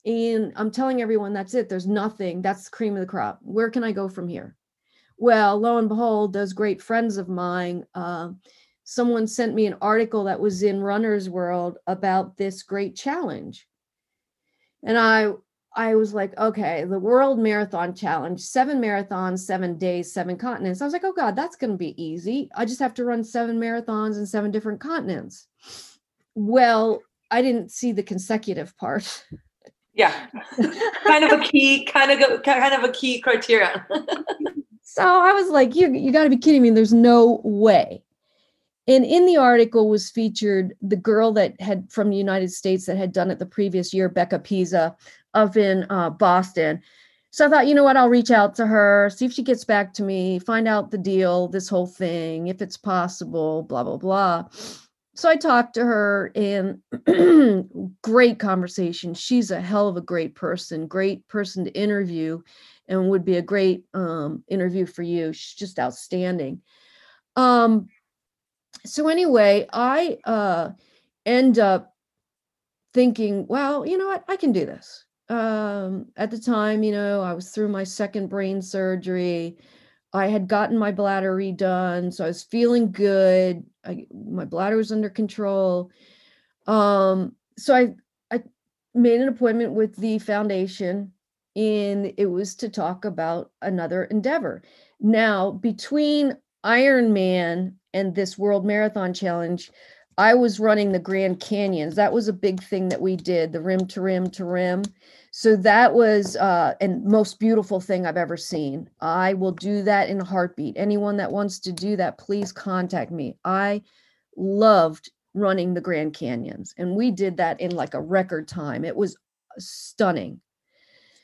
and I'm telling everyone that's it. There's nothing. That's the cream of the crop. Where can I go from here? Well, lo and behold, those great friends of mine, uh, someone sent me an article that was in Runner's World about this great challenge. And I I was like, okay, the World Marathon Challenge, seven marathons, seven days, seven continents. I was like, oh God, that's going to be easy. I just have to run seven marathons in seven different continents. Well, I didn't see the consecutive part. Yeah, kind of a key, kind of kind of a key criteria. so I was like, you you got to be kidding me! There's no way. And in the article was featured the girl that had from the United States that had done it the previous year, Becca Pizzi, up in uh, Boston. So I thought, you know what, I'll reach out to her, see if she gets back to me, find out the deal, this whole thing, if it's possible, blah blah blah so I talked to her and great conversation. She's a hell of a great person, great person to interview and would be a great um, interview for you. She's just outstanding. Um, so anyway, I uh, end up thinking, well, you know what? I can do this. Um, at the time, you know, I was through my second brain surgery. I had gotten my bladder redone, so I was feeling good. I, my bladder was under control. Um, so I made an appointment with the foundation and it was to talk about another endeavor. Now, between Ironman and this World Marathon Challenge, I was running the Grand Canyons. That was a big thing that we did, the rim to rim to rim. So that was uh and most beautiful thing I've ever seen. I will do that in a heartbeat. Anyone that wants to do that, please contact me. I loved running the Grand Canyons and we did that in like a record time. It was stunning.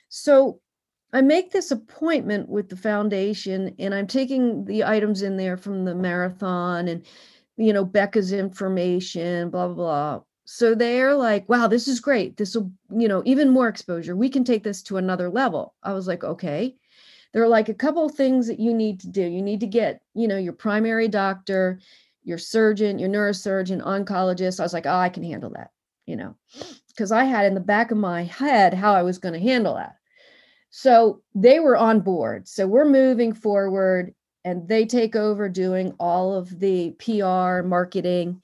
So I make this appointment with the foundation and I'm taking the items in there from the marathon and you know Becca's information, blah blah blah. So they're like, "Wow, this is great. This will, you know, even more exposure. We can take this to another level." I was like, "Okay." There are like a couple things that you need to do. You need to get, you know, your primary doctor, your surgeon, your neurosurgeon, oncologist. I was like, "Oh, I can handle that." You know, because I had in the back of my head how I was going to handle that. So they were on board. So we're moving forward and they take over doing all of the PR marketing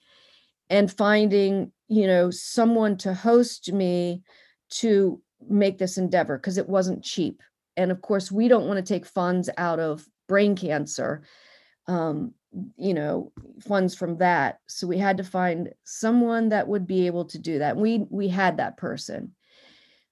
and finding, you know, someone to host me to make this endeavor because it wasn't cheap. And of course, we don't want to take funds out of brain cancer, um, you know, funds from that. So we had to find someone that would be able to do that. We we had that person.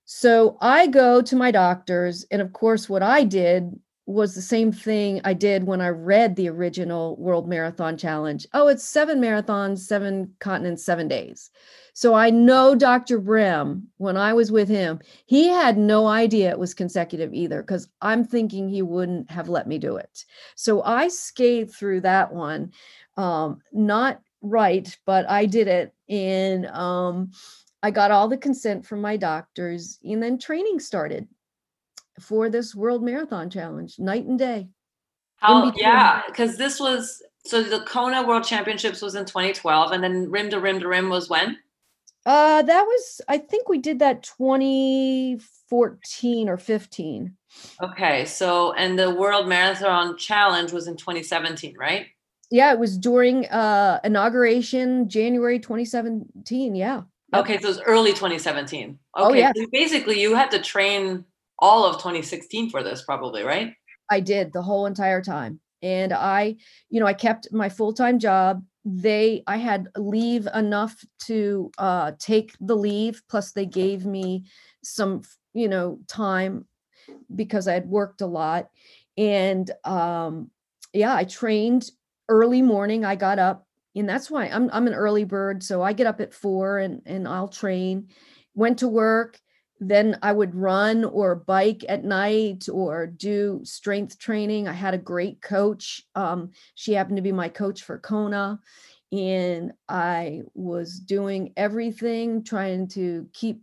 So I go to my doctors, and of course, what I did was the same thing I did when I read the original World Marathon Challenge. Oh, it's seven marathons, seven continents, seven days. So I know Dr. Brem, when I was with him, he had no idea it was consecutive either, because I'm thinking he wouldn't have let me do it. So I skated through that one. Um, not right, but I did it. And um, I got all the consent from my doctors, and then training started for this World Marathon Challenge, night and day. How, yeah, because this was so the Kona World Championships was in 2012, and then Rim to Rim to Rim was when? Uh, that was I think we did that 2014 or 15. Okay, so and the World Marathon Challenge was in 2017, right? Yeah, it was during uh inauguration January 2017. Yeah. Okay, so it was early 2017. Okay, oh, yeah. So basically you had to train all of 2016 for this, probably, right? I did the whole entire time. And I, you know, I kept my full-time job. They I had leave enough to uh take the leave, plus they gave me some, you know, time because I had worked a lot. And um yeah, I trained early morning. I got up and that's why I'm I'm an early bird. So I get up at four and and I'll train. Went to work, then I would run or bike at night or do strength training. I had a great coach. Um, she happened to be my coach for Kona, and I was doing everything trying to keep,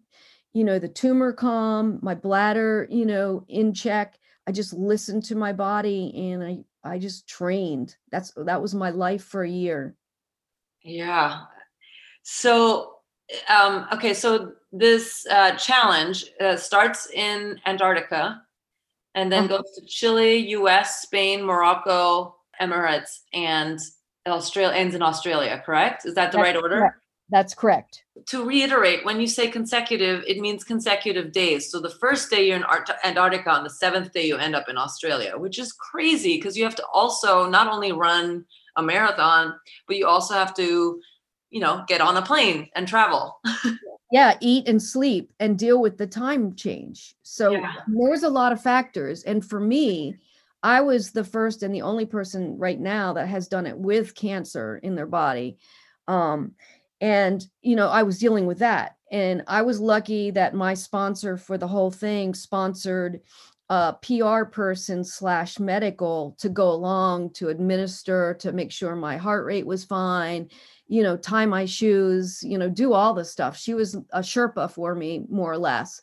you know, the tumor calm, my bladder, you know, in check. I just listened to my body and I I just trained. That's that was my life for a year. Yeah. So, um, okay, so this uh, challenge uh, starts in Antarctica and then uh-huh. goes to Chile, US, Spain, Morocco, Emirates, and Australia ends in Australia, correct? Is that the That's right order? Correct. That's correct. To reiterate, when you say consecutive, it means consecutive days. So the first day you're in Antarctica, on the seventh day you end up in Australia, which is crazy because you have to also not only run a marathon, but you also have to, you know, get on a plane and travel. yeah, eat and sleep and deal with the time change. So yeah. there's a lot of factors. And for me, I was the first and the only person right now that has done it with cancer in their body. Um, and, you know, I was dealing with that. And I was lucky that my sponsor for the whole thing sponsored a PR person slash medical to go along to administer to make sure my heart rate was fine, you know, tie my shoes, you know, do all the stuff. She was a Sherpa for me, more or less.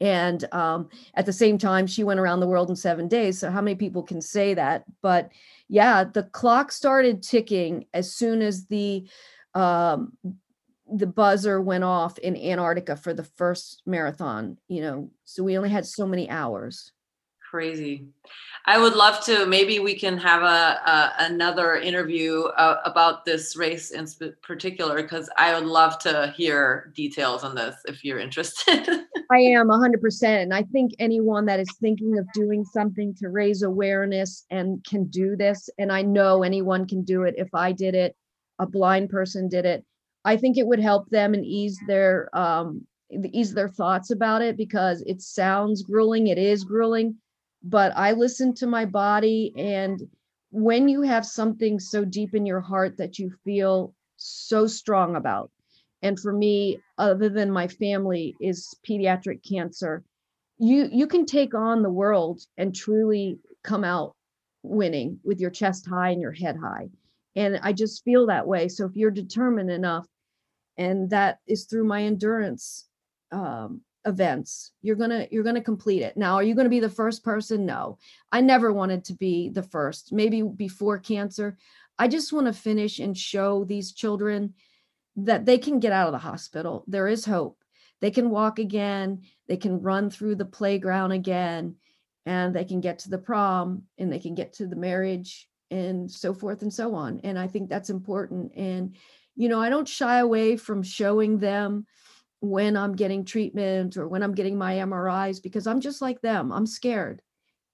And um, at the same time, she went around the world in seven days. So, how many people can say that? But yeah, the clock started ticking as soon as the um, the buzzer went off in Antarctica for the first marathon. You know, so we only had so many hours. Crazy. I would love to. Maybe we can have a, a another interview uh, about this race in particular because I would love to hear details on this if you're interested. I am 100%. And I think anyone that is thinking of doing something to raise awareness and can do this, and I know anyone can do it if I did it, a blind person did it, I think it would help them and ease their um, ease their thoughts about it because it sounds grueling. It is grueling but I listen to my body. And when you have something so deep in your heart that you feel so strong about, and for me, other than my family, is pediatric cancer, you you can take on the world and truly come out winning with your chest high and your head high. And I just feel that way. So if you're determined enough, and that is through my endurance um, events. You're going to you're going to complete it. Now are you going to be the first person? No. I never wanted to be the first. Maybe before cancer. I just want to finish and show these children that they can get out of the hospital. There is hope. They can walk again. They can run through the playground again and they can get to the prom and they can get to the marriage and so forth and so on. And i think that's important. And you know i don't shy away from showing them when I'm getting treatment or when I'm getting my MRIs because I'm just like them. I'm scared.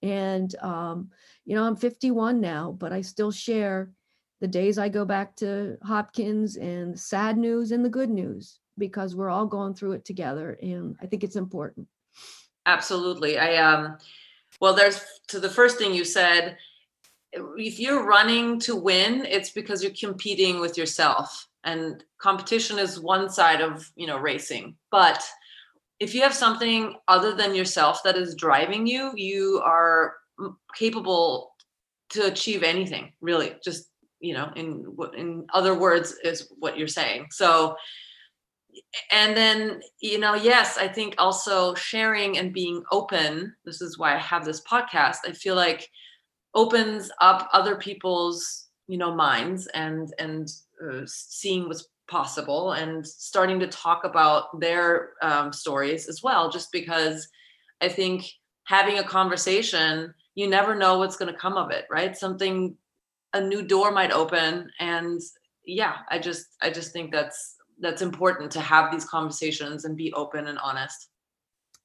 And, um, you know, I'm 51 now, but I still share the days I go back to Hopkins and sad news and the good news because we're all going through it together. And I think it's important. Absolutely. I, um, well, there's to the first thing you said, if you're running to win, it's because you're competing with yourself and competition is one side of you know racing. But if you have something other than yourself that is driving you you are capable to achieve anything really just you know in in other words is what you're saying. So and then you know yes i think also sharing and being open this is why i have this podcast i feel like opens up other people's you know minds and and uh, seeing what's possible and starting to talk about their um, stories as well just because i think having a conversation you never know what's going to come of it right? Something a new door might open and yeah i just i just think that's that's important to have these conversations and be open and honest.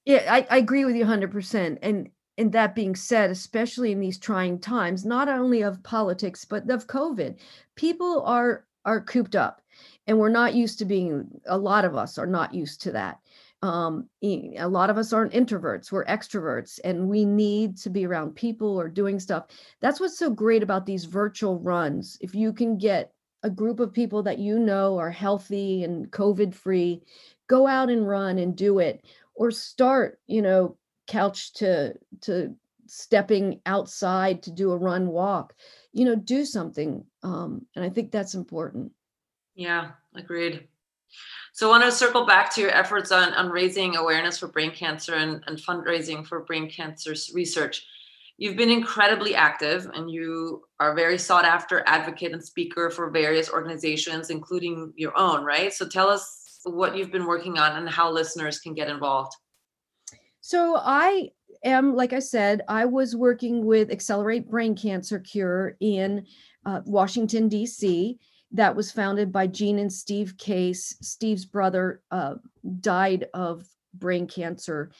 Yeah i, I agree with you 100% and and that being said, especially in these trying times, not only of politics, but of COVID, people are are cooped up and we're not used to being a lot of us are not used to that. Um, a lot of us aren't introverts we're extroverts and we need to be around people or doing stuff. That's what's so great about these virtual runs. If you can get a group of people that you know are healthy and covid free go out and run and do it or start you know couch to to stepping outside to do a run walk you know do something um, and i think that's important. Yeah agreed. So i want to circle back to your efforts on, on raising awareness for brain cancer and, and fundraising for brain cancer research. You've been incredibly active and you are very sought after advocate and speaker for various organizations including your own right? So tell us what you've been working on and how listeners can get involved. So i am, like I said, I was working with Accelerate Brain Cancer Cure in uh, Washington, D.C. That was founded by Jean and Steve Case. Steve's brother uh, died of brain cancer,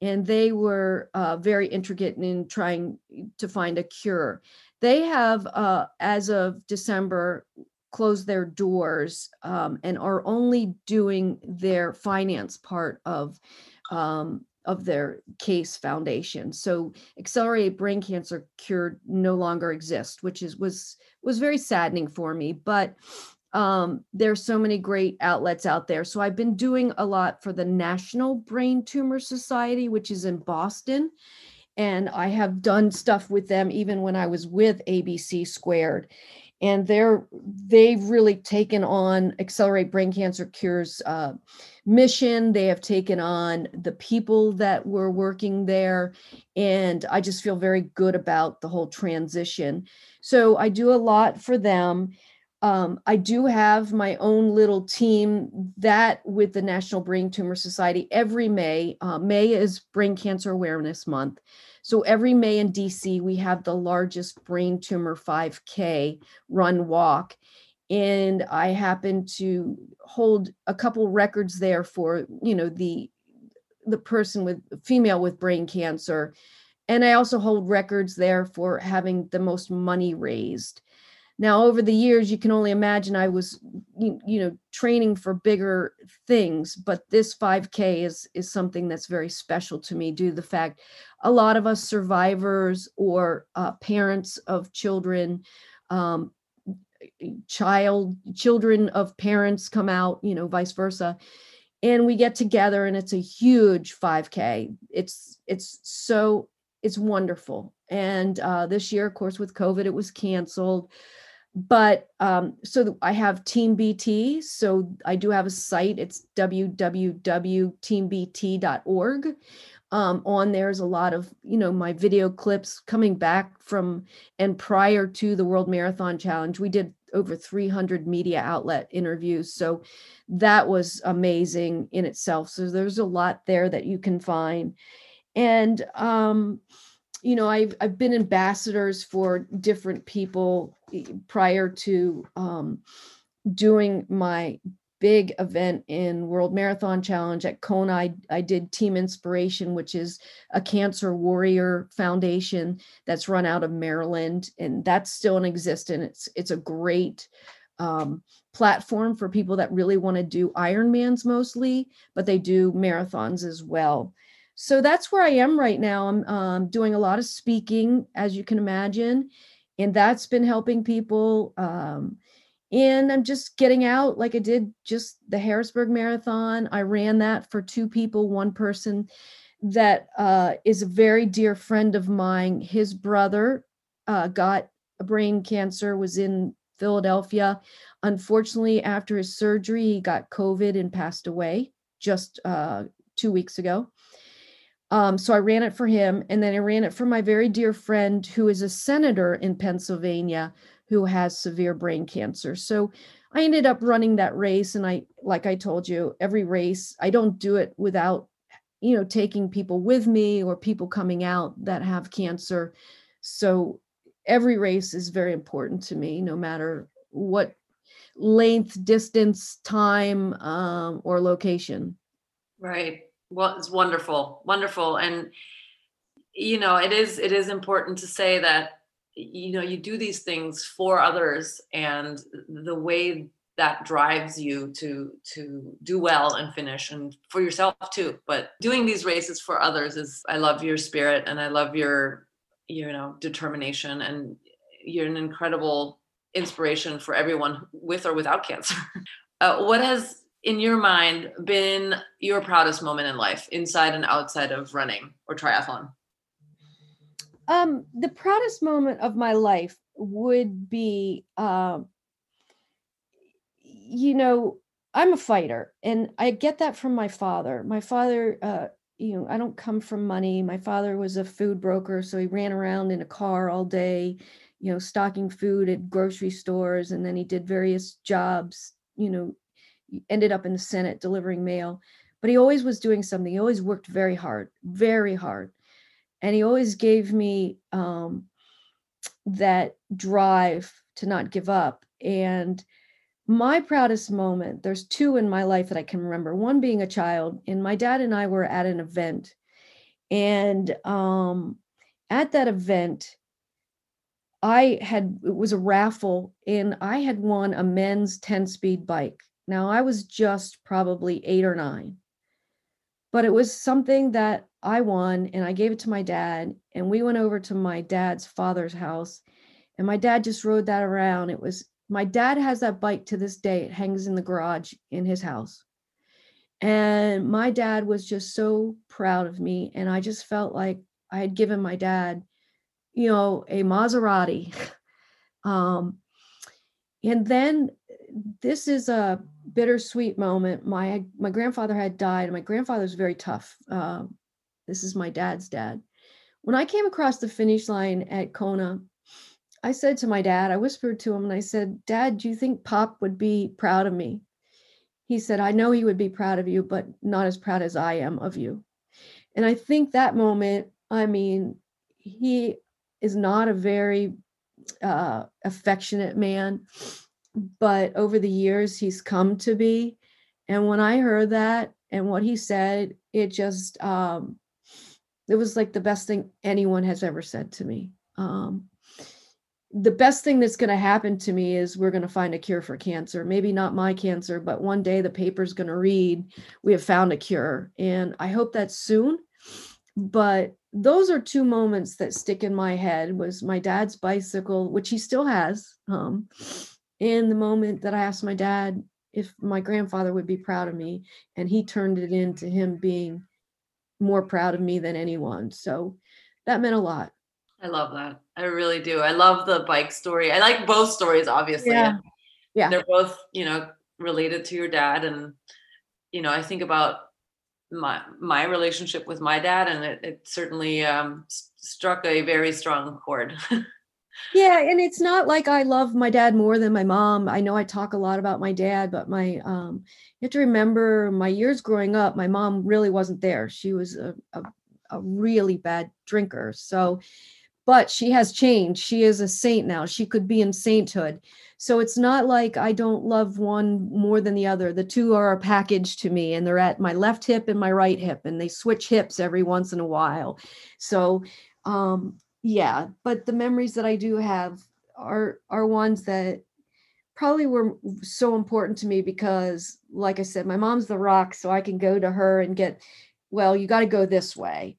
and they were uh, very intricate in trying to find a cure. They have, uh, as of December, closed their doors um, and are only doing their finance part of um, of their case foundation. So accelerated brain cancer cure no longer exists, which is was was very saddening for me. But um, there's so many great outlets out there. So I've been doing a lot for the National Brain Tumor Society, which is in Boston. And I have done stuff with them even when I was with ABC Squared and they're they've really taken on accelerate brain cancer cures uh, mission. They have taken on the people that were working there and i just feel very good about the whole transition. So i do a lot for them um, I do have my own little team that with the National Brain Tumor Society every May. Uh, May is Brain Cancer Awareness Month. So every May in DC, we have the largest brain tumor 5K run walk. And I happen to hold a couple records there for, you know, the the person with female with brain cancer. And I also hold records there for having the most money raised. Now, over the years, you can only imagine I was, you, you, know, training for bigger things, but this 5K is is something that's very special to me due to the fact a lot of us survivors or uh, parents of children, um, child children of parents come out, you know, vice versa, and we get together, and it's a huge 5K. It's it's so it's wonderful. And uh, this year, of course, with COVID, it was canceled but um, so I have Team BT. So I do have a site. It's www.teambt.org. Um, on there's a lot of you know my video clips coming back from and prior to the World Marathon Challenge. We did over 300 media outlet interviews. So that was amazing in itself. So there's a lot there that you can find. And um, you know, I've I've been ambassadors for different people prior to um, doing my big event in World Marathon Challenge at Kona. I, I did Team Inspiration, which is a cancer warrior foundation that's run out of Maryland, and that's still in existence. It's it's a great um, platform for people that really want to do Ironmans mostly, but they do marathons as well so that's where I am right now. I'm um, doing a lot of speaking, as you can imagine, and that's been helping people. Um, and I'm just getting out like I did just the Harrisburg Marathon. I ran that for two people, one person that uh, is a very dear friend of mine. His brother uh, got brain cancer, was in Philadelphia. Unfortunately, after his surgery, he got COVID and passed away just uh, two weeks ago. Um, so I ran it for him. And then I ran it for my very dear friend who is a senator in Pennsylvania who has severe brain cancer. So I ended up running that race. And I, like I told you, every race, I don't do it without, you know, taking people with me or people coming out that have cancer. So every race is very important to me, no matter what length, distance, time, um, or location. Right well it's wonderful wonderful. And you know it is it is important to say that you know you do these things for others and the way that drives you to to do well and finish and for yourself too. But doing these races for others is i love your spirit and i love your you know determination and you're an incredible inspiration for everyone with or without cancer. Uh, what has in your mind been your proudest moment in life inside and outside of running or triathlon? Um the proudest moment of my life would be um you know i'm a fighter and i get that from my father. My father uh you know i don't come from money. My father was a food broker so he ran around in a car all day you know stocking food at grocery stores and then he did various jobs you know ended up in the Senate delivering mail, but he always was doing something. He always worked very hard, very hard. And he always gave me um, that drive to not give up. And my proudest moment, there's two in my life that I can remember. One being a child, and my dad and I were at an event. And um, at that event, I had, it was a raffle, and I had won a men's 10 speed bike. Now, I was just probably eight or nine, but it was something that I won and I gave it to my dad. And we went over to my dad's father's house and my dad just rode that around. It was my dad has that bike to this day, it hangs in the garage in his house. And my dad was just so proud of me. And I just felt like I had given my dad, you know, a Maserati. um, and then this is a bittersweet moment. My my grandfather had died, and my grandfather was very tough. Uh, this is my dad's dad. When I came across the finish line at Kona, I said to my dad, I whispered to him and I said, Dad, do you think Pop would be proud of me? He said, I know he would be proud of you, but not as proud as I am of you. And I think that moment, I mean, he is not a very uh, affectionate man, but over the years, he's come to be. And when I heard that and what he said, it just, um, it was like the best thing anyone has ever said to me. Um, the best thing that's going to happen to me is we're going to find a cure for cancer. Maybe not my cancer, but one day the paper's going to read we have found a cure. And I hope that's soon. But those are two moments that stick in my head was my dad's bicycle, which he still has. Um, and the moment that I asked my dad if my grandfather would be proud of me, and he turned it into him being more proud of me than anyone. So that meant a lot. I love that. I really do. I love the bike story. I like both stories, obviously. Yeah. Yeah. They're both, you know, related to your dad. And, you know, I think about my my relationship with my dad and it, it certainly um, struck a very strong chord. yeah, and it's not like I love my dad more than my mom. I know I talk a lot about my dad, but my um you have to remember my years growing up, my mom really wasn't there. She was a, a, a really bad drinker. So but she has changed. She is a saint now. She could be in sainthood. So it's not like I don't love one more than the other. The two are a package to me, and they're at my left hip and my right hip, and they switch hips every once in a while. So, um, yeah. But the memories that I do have are are ones that probably were so important to me because, like I said, my mom's the rock, so I can go to her and get. Well, you got to go this way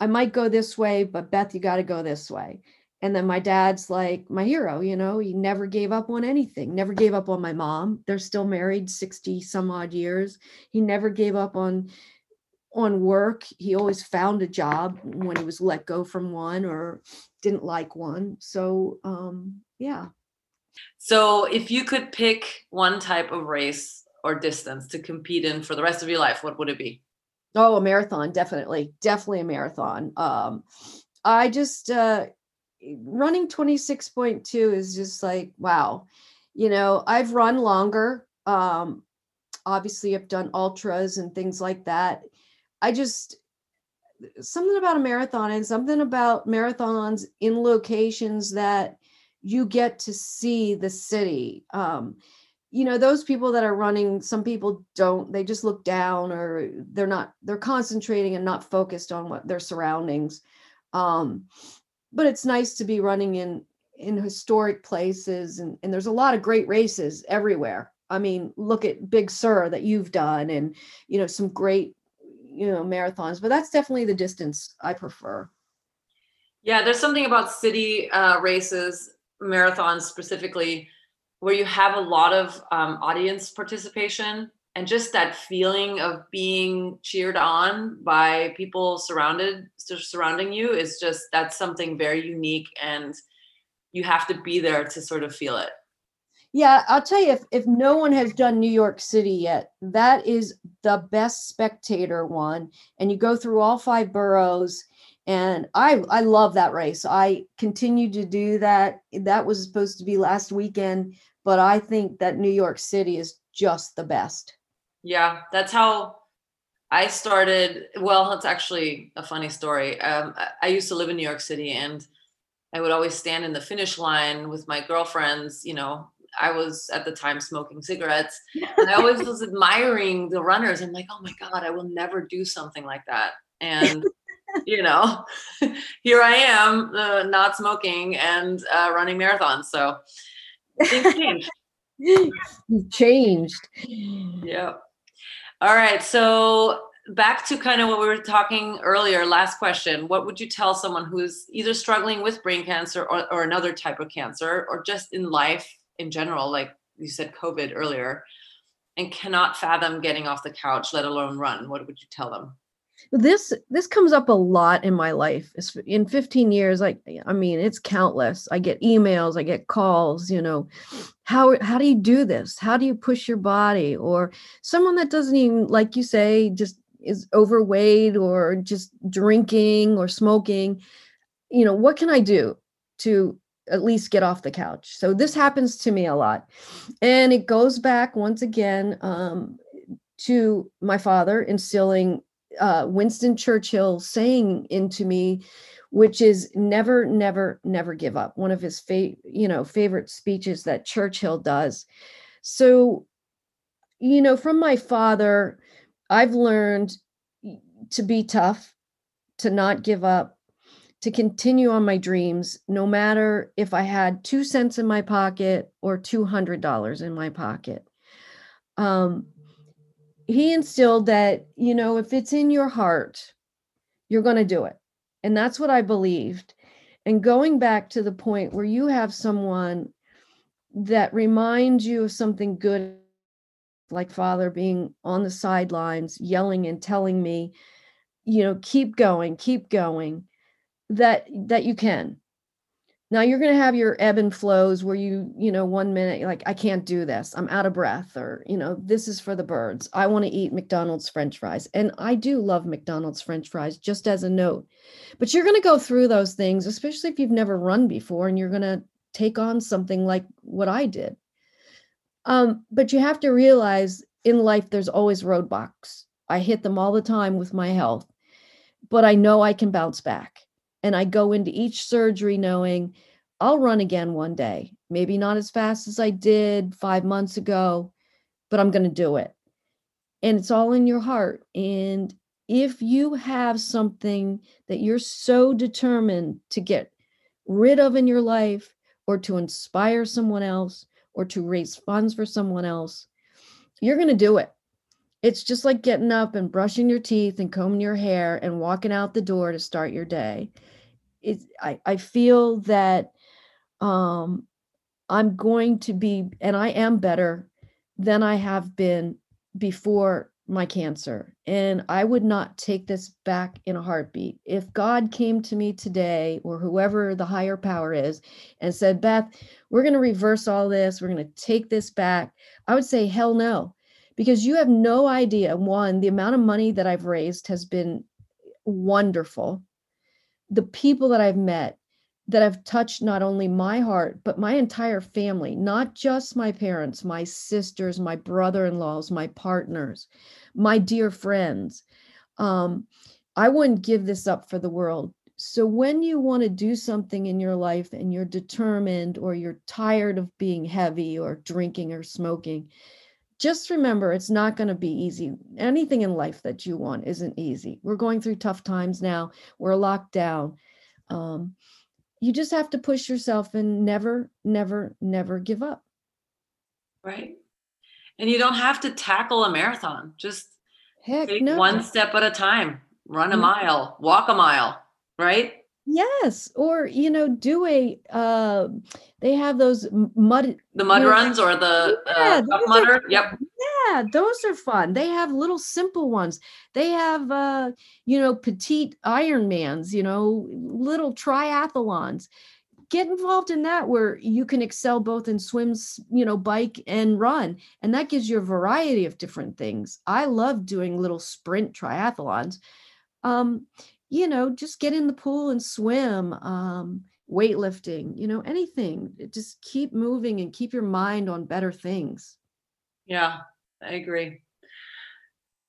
I might go this way, but Beth, you got to go this way. And then my dad's like my hero, you know, he never gave up on anything, never gave up on my mom. They're still married 60 some odd years. He never gave up on on work. He always found a job when he was let go from one or didn't like one. So, um, yeah. So, if you could pick one type of race or distance to compete in for the rest of your life, what would it be? Oh, a marathon, definitely, definitely a marathon. Um, I just uh, running 26.2 is just like wow. You know, I've run longer. Um, obviously, I've done ultras and things like that. I just something about a marathon and something about marathons in locations that you get to see the city. Um, you know those people that are running some people don't they just look down or they're not they're concentrating and not focused on what their surroundings um but it's nice to be running in in historic places and and there's a lot of great races everywhere i mean look at big sur that you've done and you know some great you know marathons but that's definitely the distance i prefer. Yeah there's something about city uh races marathons specifically where you have a lot of um, audience participation and just that feeling of being cheered on by people surrounded surrounding you is just that's something very unique and you have to be there to sort of feel it yeah i'll tell you if, if no one has done new york city yet that is the best spectator one and you go through all five boroughs and i i love that race i continue to do that that was supposed to be last weekend but I think that New York City is just the best. Yeah, that's how I started. Well, it's actually a funny story. Um, I used to live in New York City and I would always stand in the finish line with my girlfriends. You know, I was at the time smoking cigarettes and I always was admiring the runners. I'm like, oh my God, I will never do something like that. And, you know, here I am, uh, not smoking and uh, running marathons. So, Things changed. You've changed. Yeah. All right. So back to kind of what we were talking earlier, last question. What would you tell someone who's either struggling with brain cancer or, or another type of cancer, or just in life in general, like you said, COVID earlier, and cannot fathom getting off the couch, let alone run? What would you tell them? this this comes up a lot in my life in 15 years like i mean it's countless i get emails i get calls you know how how do you do this how do you push your body or someone that doesn't even like you say just is overweight or just drinking or smoking you know what can i do to at least get off the couch. So this happens to me a lot. And it goes back once again um, to my father instilling uh, Winston Churchill saying into me, which is never, never, never give up. One of his fa- you know favorite speeches that Churchill does. So, you know, from my father, I've learned to be tough, to not give up, to continue on my dreams, no matter if I had two cents in my pocket or $200 in my pocket. Um, he instilled that, you know, if it's in your heart, you're going to do it. And that's what I believed. And going back to the point where you have someone that reminds you of something good, like father being on the sidelines, yelling and telling me, you know, keep going, keep going, that that you can. Now you're going to have your ebb and flows where you, you know, one minute you're like, I can't do this. I'm out of breath, or, you know, this is for the birds. I want to eat McDonald's French fries. And I do love McDonald's French fries, just as a note. But you're going to go through those things, especially if you've never run before and you're going to take on something like what I did. Um, but you have to realize in life, there's always roadblocks. I hit them all the time with my health, but I know I can bounce back. And I go into each surgery knowing I'll run again one day, maybe not as fast as I did five months ago, but I'm going to do it. And it's all in your heart. And if you have something that you're so determined to get rid of in your life or to inspire someone else or to raise funds for someone else, you're going to do it. It's just like getting up and brushing your teeth and combing your hair and walking out the door to start your day. It's I, I feel that um I'm going to be and I am better than I have been before my cancer. And I would not take this back in a heartbeat. If God came to me today, or whoever the higher power is, and said, Beth, we're going to reverse all this, we're going to take this back, I would say, hell no. Because you have no idea. One, the amount of money that I've raised has been wonderful. The people that I've met, that have touched not only my heart, but my entire family, not just my parents, my sisters, my brother in laws, my partners, my dear friends. Um, I wouldn't give this up for the world. So, when you want to do something in your life and you're determined or you're tired of being heavy or drinking or smoking, just remember it's not going to be easy. Anything in life that you want isn't easy. We're going through tough times now, we're locked down. Um, you just have to push yourself and never, never, never give up. Right. And you don't have to tackle a marathon. Just Heck, take no. one step at a time. Run a Mhm. mile, walk a mile, right? Yes, or you know, do a. Uh, they have those mud. The mud you know, runs or the Yeah, uh, those are mudder. Yep. Yeah, those are fun. They have little simple ones. They have, uh, you know, petite Ironmans. You know, little triathlons. Get involved in that where you can excel both in swims, you know, bike and run, and that gives you a variety of different things. I love doing little sprint triathlons. Um, you know, just get in the pool and swim. Um, weightlifting, you know, anything. Just keep moving and keep your mind on better things. Yeah, I agree.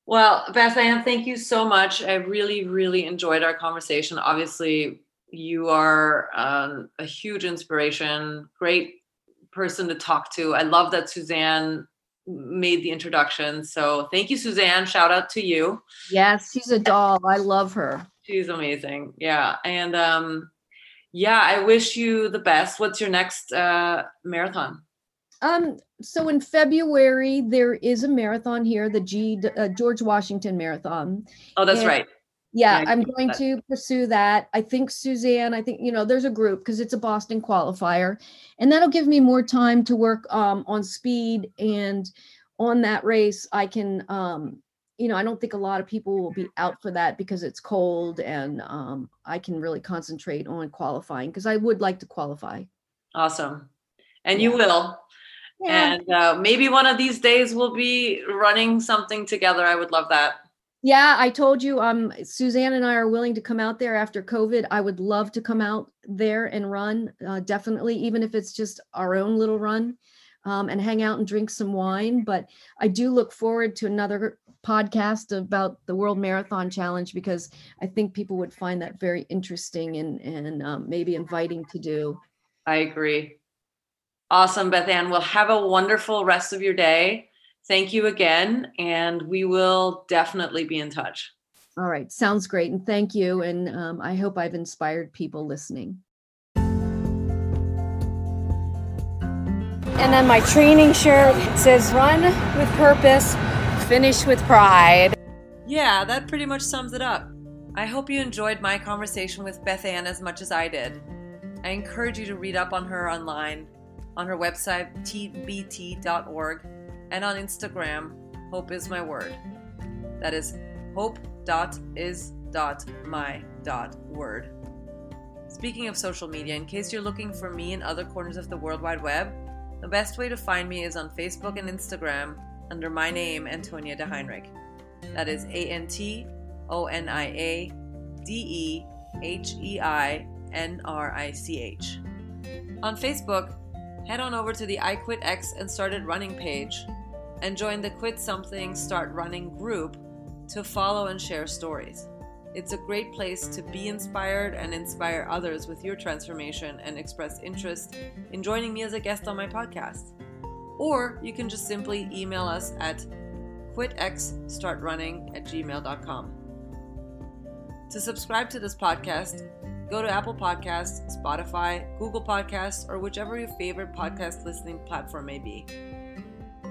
Well, Beth thank you so much. I really, really enjoyed our conversation. Obviously, you are um, a huge inspiration, great person to talk to. I love that Suzanne made the introduction. So thank you, Suzanne. Shout out to you. Yes, she's a doll. I love her. She's amazing. Yeah. And um, yeah, I wish you the best. What's your next uh, marathon? Um, so in February there is a marathon here, the G uh, George Washington Marathon. Oh, that's And- right. Yeah, Yeah, I'm going that- to pursue that. I think Suzanne, I think, you know, there's a group because it's a Boston qualifier. And that'll give me more time to work um, on speed. And on that race, I can, um, you know, I don't think a lot of people will be out for that because it's cold and um, I can really concentrate on qualifying because I would like to qualify. Awesome. And you will. Yeah. And uh, maybe one of these days we'll be running something together. I would love that. Yeah, I told you, um, Suzanne and I are willing to come out there after COVID. I would love to come out there and run, uh, definitely, even if it's just our own little run um, and hang out and drink some wine. But I do look forward to another podcast about the World Marathon Challenge because I think people would find that very interesting and, and um, maybe inviting to do. I agree. Awesome, Beth Ann. Well, have a wonderful rest of your day thank you again, and we will definitely be in touch. All right, sounds great. And thank you. And um, I hope I've inspired people listening. And then my training shirt says run with purpose, finish with pride. Yeah, that pretty much sums it up. I hope you enjoyed my conversation with Beth Ann as much as I did. I encourage you to read up on her online on her website, tbt.org and on Instagram, Hope is my word. That is hope dot is dot my dot word. Speaking of social media, in case you're looking for me in other corners of the World Wide Web, the best way to find me is on Facebook and Instagram under my name, Antonia de Heinrich. That is A N T O N I A D E H E I N R I C H. On Facebook, head on over to the I Quit X and Started Running page and join the Quit Something Start Running group to follow and share stories. It's a great place to be inspired and inspire others with your transformation and express interest in joining me as a guest on my podcast. Or you can just simply email us at quitxstartrunning at gmail.com. To subscribe to this podcast, go to Apple Podcasts, Spotify, Google Podcasts, or whichever your favorite podcast listening platform may be.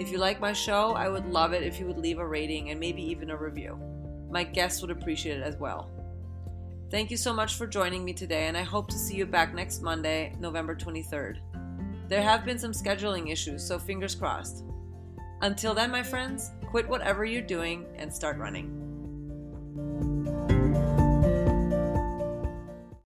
If you like my show, I would love it if you would leave a rating and maybe even a review. My guests would appreciate it as well. Thank you so much for joining me today, and I hope to see you back next Monday, November 23rd. There have been some scheduling issues, so fingers crossed. Until then, my friends, quit whatever you're doing and start running.